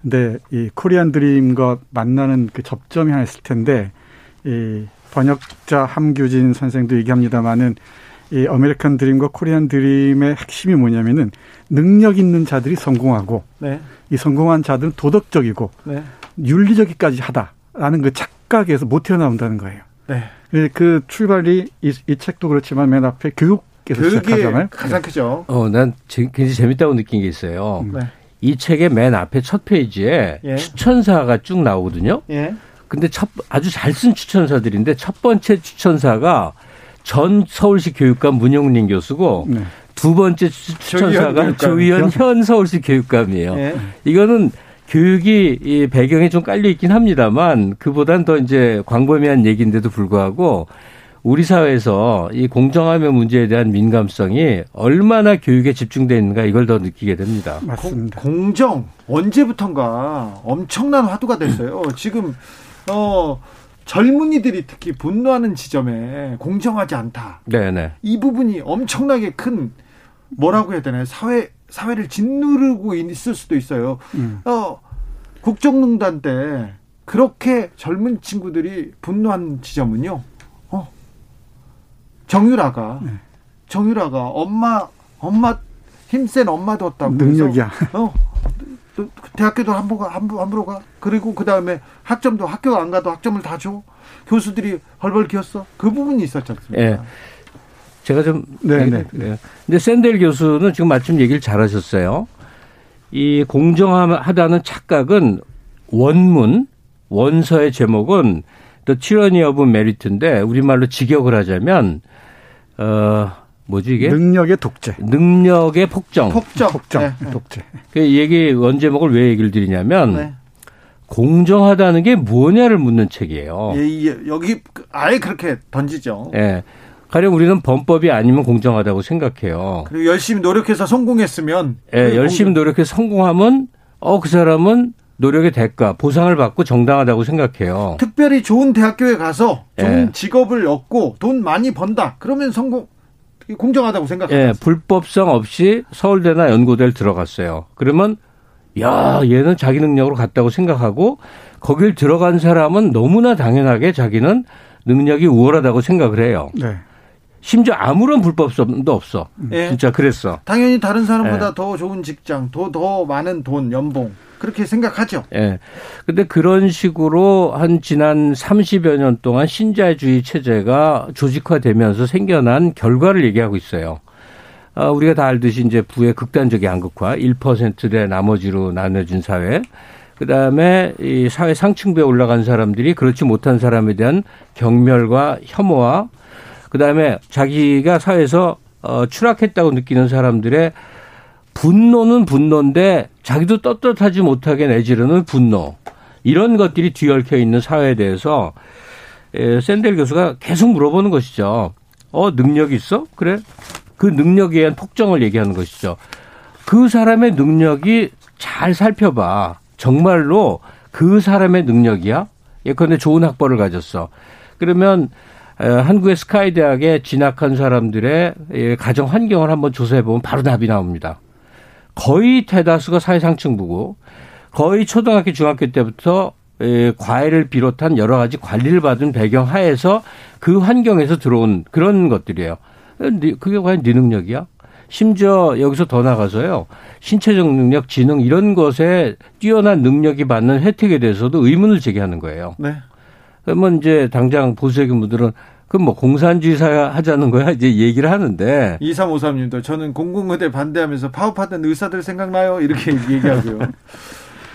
근데 이 코리안 드림과 만나는 그 접점이 하나 있을 텐데 이 번역자 함규진 선생도 얘기합니다마는 이 아메리칸 드림과 코리안 드림의 핵심이 뭐냐면은 능력 있는 자들이 성공하고 네. 이 성공한 자들은 도덕적이고 네. 윤리적이기까지 하다라는 그 착각에서 못 헤어나온다는 거예요. 네. 그 출발이 이, 이 책도 그렇지만 맨 앞에 교육에서 시작하잖아요. 가장 크죠. 어, 난 굉장히 재밌다고 느낀 게 있어요. 네. 이 책의 맨 앞에 첫 페이지에 예. 추천사가 쭉 나오거든요. 예. 근데 첫 아주 잘 쓴 추천사들인데 첫 번째 추천사가 전 서울시 교육감 문용린 교수고 네. 두 번째 추천사가 조희연 현 서울시 교육감이에요. 네. 이거는 교육이 이 배경에 좀 깔려 있긴 합니다만 그보단 더 이제 광범위한 얘기인데도 불구하고 우리 사회에서 이 공정함의 문제에 대한 민감성이 얼마나 교육에 집중되어 있는가 이걸 더 느끼게 됩니다. 맞습니다. 공, 정 언제부턴가 엄청난 화두가 됐어요. 지금 어 젊은이들이 특히 분노하는 지점에 공정하지 않다. 네네. 이 부분이 엄청나게 큰 뭐라고 해야 되나요? 사회 사회를 짓누르고 있을 수도 있어요. 음. 어 국정농단 때 그렇게 젊은 친구들이 분노한 지점은요. 어 정유라가 네. 정유라가 엄마 엄마 힘센 엄마 뒀다고 능력이야. 어 대학교도 함부로 함부로 가. 그리고 그 다음에 학점도 학교 안 가도 학점을 다 줘. 교수들이 벌벌 기었어. 그 부분이 있었지 않습니까? 예. 제가 좀 네네. 네. 네. 근데 샌델 교수는 지금 마침 얘기를 잘하셨어요. 이 공정하다는 착각은 원문 원서의 제목은 The Tyranny of Merit인데 우리말로 직역을 하자면 어 뭐지 이게? 능력의 독재. 능력의 폭정. 폭정. 폭정. 네. 독재. 그 얘기 원제목을 왜 얘기를 드리냐면 네. 공정하다는 게 뭐냐를 묻는 책이에요. 예, 예, 여기 아예 그렇게 던지죠. 예. 가령 우리는 범법이 아니면 공정하다고 생각해요. 그리고 열심히 노력해서 성공했으면 예, 열심히 노력해서 성공하면 어 그 사람은 노력의 대가, 보상을 받고 정당하다고 생각해요. 특별히 좋은 대학교에 가서 좋은 예. 직업을 얻고 돈 많이 번다. 그러면 성공 공정하다고 생각합니다. 예, 불법성 없이 서울대나 연고대를 들어갔어요. 그러면 야, 얘는 자기 능력으로 갔다고 생각하고 거길 들어간 사람은 너무나 당연하게 자기는 능력이 우월하다고 생각을 해요. 네. 심지어 아무런 불법성도 없어. 네. 진짜 그랬어. 당연히 다른 사람보다 네. 더 좋은 직장, 더, 더 많은 돈, 연봉. 그렇게 생각하죠. 예. 네. 근데 그런 식으로 한 지난 30여 년 동안 신자유주의 체제가 조직화되면서 생겨난 결과를 얘기하고 있어요. 어, 우리가 다 알듯이 이제 부의 극단적인 양극화, 1%대 나머지로 나눠진 사회. 그 다음에 이 사회 상층부에 올라간 사람들이 그렇지 못한 사람에 대한 경멸과 혐오와 그 다음에 자기가 사회에서 어, 추락했다고 느끼는 사람들의 분노는 분노인데 자기도 떳떳하지 못하게 내지르는 분노. 이런 것들이 뒤얽혀 있는 사회에 대해서 샌델 교수가 계속 물어보는 것이죠. 어, 능력 있어? 그래? 그 능력에 의한 폭정을 얘기하는 것이죠. 그 사람의 능력이 잘 살펴봐. 정말로 그 사람의 능력이야? 예컨대 좋은 학벌을 가졌어. 그러면 한국의 스카이 대학에 진학한 사람들의 예, 가정 환경을 한번 조사해 보면 바로 답이 나옵니다. 거의 대다수가 사회상층부고 거의 초등학교 중학교 때부터 예, 과외를 비롯한 여러 가지 관리를 받은 배경 하에서 그 환경에서 들어온 그런 것들이에요. 그게 과연 네 능력이야? 심지어 여기서 더 나가서요. 신체적 능력, 지능 이런 것에 뛰어난 능력이 받는 혜택에 대해서도 의문을 제기하는 거예요. 네. 그러면 이제 당장 보수적인 분들은 그럼 뭐 공산주의 사회 하자는 거야 이제 얘기를 하는데 2353님도 저는 공공의대 반대하면서 파업하던 의사들 생각나요 이렇게 얘기하고요.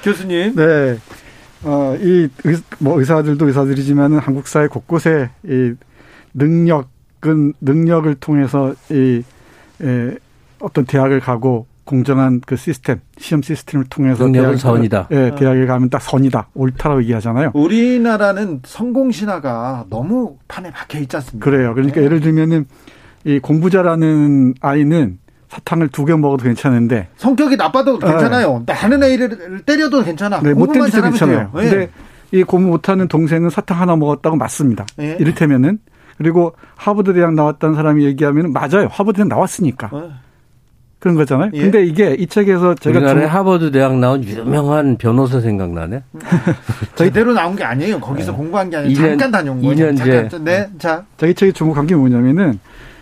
교수님. 네. 어, 이, 뭐 의사들도 의사들이지만은 한국 사회 곳곳에 이 능력은 능력을 통해서 이, 에, 어떤 대학을 가고 공정한 그 시스템, 시험 시스템을 통해서 대학을 선이다. 예, 네, 대학에 가면 딱 선이다, 옳다라고 얘기하잖아요. 우리나라는 성공 신화가 너무 판에 박혀 있지 않습니까? 그래요. 그러니까 네. 예를 들면은 이 공부 잘하는 아이는 사탕을 두 개 먹어도 괜찮은데 성격이 나빠도 괜찮아요. 네. 다른 애를 때려도 괜찮아. 네, 못된 짓도 괜찮아요. 네. 근데 이 공부 못하는 동생은 사탕 하나 먹었다고 맞습니다. 네. 이를테면은 그리고 하버드 대학 나왔다는 사람이 얘기하면 맞아요. 하버드 대학 나왔으니까. 네. 그런 거잖아요. 예. 근데 이게 이 책에서 제가 우리나라에 중... 하버드 대학 나온 유명한 변호사 생각나네. 제대로 나온 게 아니에요. 거기서 네. 공부한 게 아니라 2년, 잠깐 다녀온 거예요. 잠깐. 네, 자. 저희 책이 주목한 게 뭐냐면은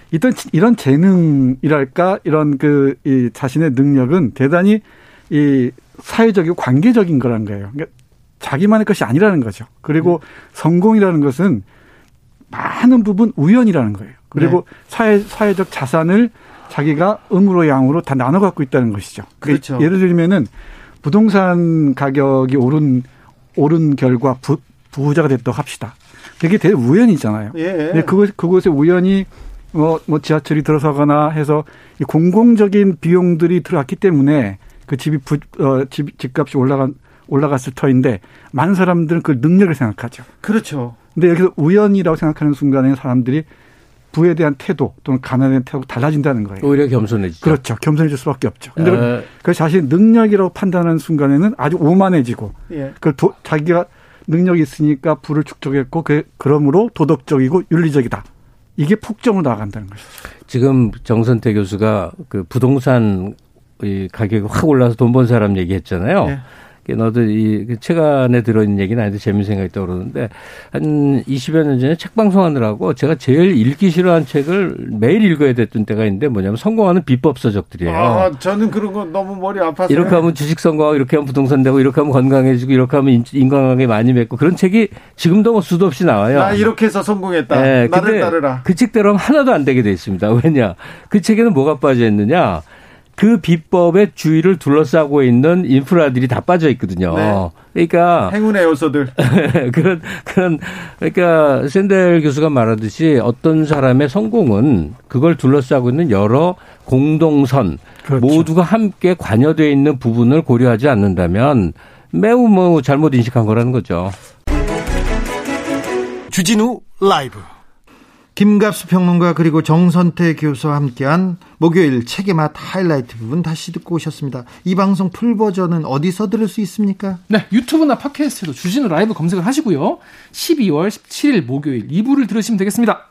이런 이런 재능이랄까 이런 그 이 자신의 능력은 대단히 이 사회적이고 관계적인 거란 거예요. 그러니까 자기만의 것이 아니라는 거죠. 그리고 음. 성공이라는 것은 많은 부분 우연이라는 거예요. 그리고 네. 사회 사회적 자산을 자기가 음으로 양으로 다 나눠 갖고 있다는 것이죠. 그러니까 그렇죠. 예를 들면은 부동산 가격이 오른 오른 결과 부, 부자가 됐다고 합시다. 그게 되게 우연이잖아요. 예. 근데 그것 그곳에 우연히 뭐, 뭐 지하철이 들어서거나 해서 이 공공적인 비용들이 들어갔기 때문에 그 집이 부, 어, 집, 집값이 올라간 올라갔을 터인데 많은 사람들은 그 능력을 생각하죠. 그렇죠. 근데 여기서 우연이라고 생각하는 순간에 사람들이 부에 대한 태도 또는 가난에 대한 태도가 달라진다는 거예요. 오히려 겸손해지죠. 그렇죠. 겸손해질 수밖에 없죠. 근데 에... 그 자신 능력이라고 판단하는 순간에는 아주 오만해지고 예. 그 도, 자기가 능력이 있으니까 부를 축적했고 그 그러므로 도덕적이고 윤리적이다. 이게 폭정으로 나간다는 것이죠. 지금 정선태 교수가 그 부동산 가격이 확 올라서 돈 번 사람 얘기했잖아요. 예. 너도 이책 그 안에 들어있는 얘기는 아닌데 재밌는 생각이 떠오르는데 한 20여 년 전에 책 방송하느라고 제가 제일 읽기 싫어한 책을 매일 읽어야 됐던 때가 있는데 뭐냐면 성공하는 비법 서적들이에요. 아, 저는 그런 거 너무 머리 아파서. 이렇게 하면 주식 성공하고 이렇게 하면 부동산 되고 이렇게 하면 건강해지고 이렇게 하면 인간관계 많이 맺고 그런 책이 지금도 뭐 수도 없이 나와요. 나 이렇게 해서 성공했다. 네, 나를 따르라. 그 책대로 하나도 안 되게 돼 있습니다. 왜냐? 그 책에는 뭐가 빠져 있느냐? 그 비법의 주위를 둘러싸고 있는 인프라들이 다 빠져 있거든요. 네. 그러니까 행운의 요소들 그런 그런 그러니까 샌델 교수가 말하듯이 어떤 사람의 성공은 그걸 둘러싸고 있는 여러 공동선 그렇죠. 모두가 함께 관여되어 있는 부분을 고려하지 않는다면 매우 뭐 잘못 인식한 거라는 거죠. 주진우 라이브 김갑수 평론가 그리고 정선태 교수와 함께한 목요일 책의 맛 하이라이트 부분 다시 듣고 오셨습니다. 이 방송 full 버전은 어디서 들을 수 있습니까? 네, 유튜브나 팟캐스트로 주진우 라이브 검색을 하시고요. 12월 17일 목요일 2부를 들으시면 되겠습니다.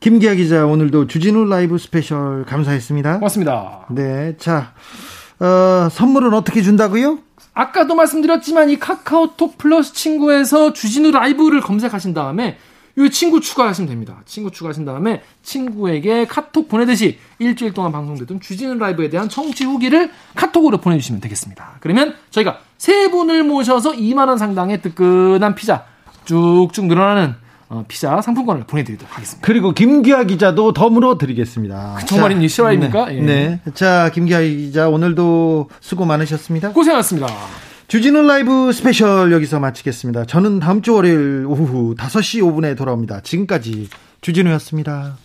김기아 기자 오늘도 주진우 라이브 스페셜 감사했습니다. 고맙습니다. 네, 자 어, 선물은 어떻게 준다고요? 아까도 말씀드렸지만 이 카카오톡 플러스 친구에서 주진우 라이브를 검색하신 다음에 이 친구 추가하시면 됩니다. 친구 추가하신 다음에 친구에게 카톡 보내듯이 일주일 동안 방송되던 주진우 라이브에 대한 청취 후기를 카톡으로 보내주시면 되겠습니다. 그러면 저희가 세 분을 모셔서 2만 원 상당의 뜨끈한 피자 쭉쭉 늘어나는 어, 피자 상품권을 보내드리도록 하겠습니다. 그리고 김기아 기자도 덤으로 드리겠습니다. 그 정말이 실화입니까? 네. 예. 네. 자, 김기아 기자 오늘도 수고 많으셨습니다. 고생하셨습니다. 주진우 라이브 스페셜 여기서 마치겠습니다. 저는 다음 주 월요일 오후 5시 5분에 돌아옵니다. 지금까지 주진우였습니다.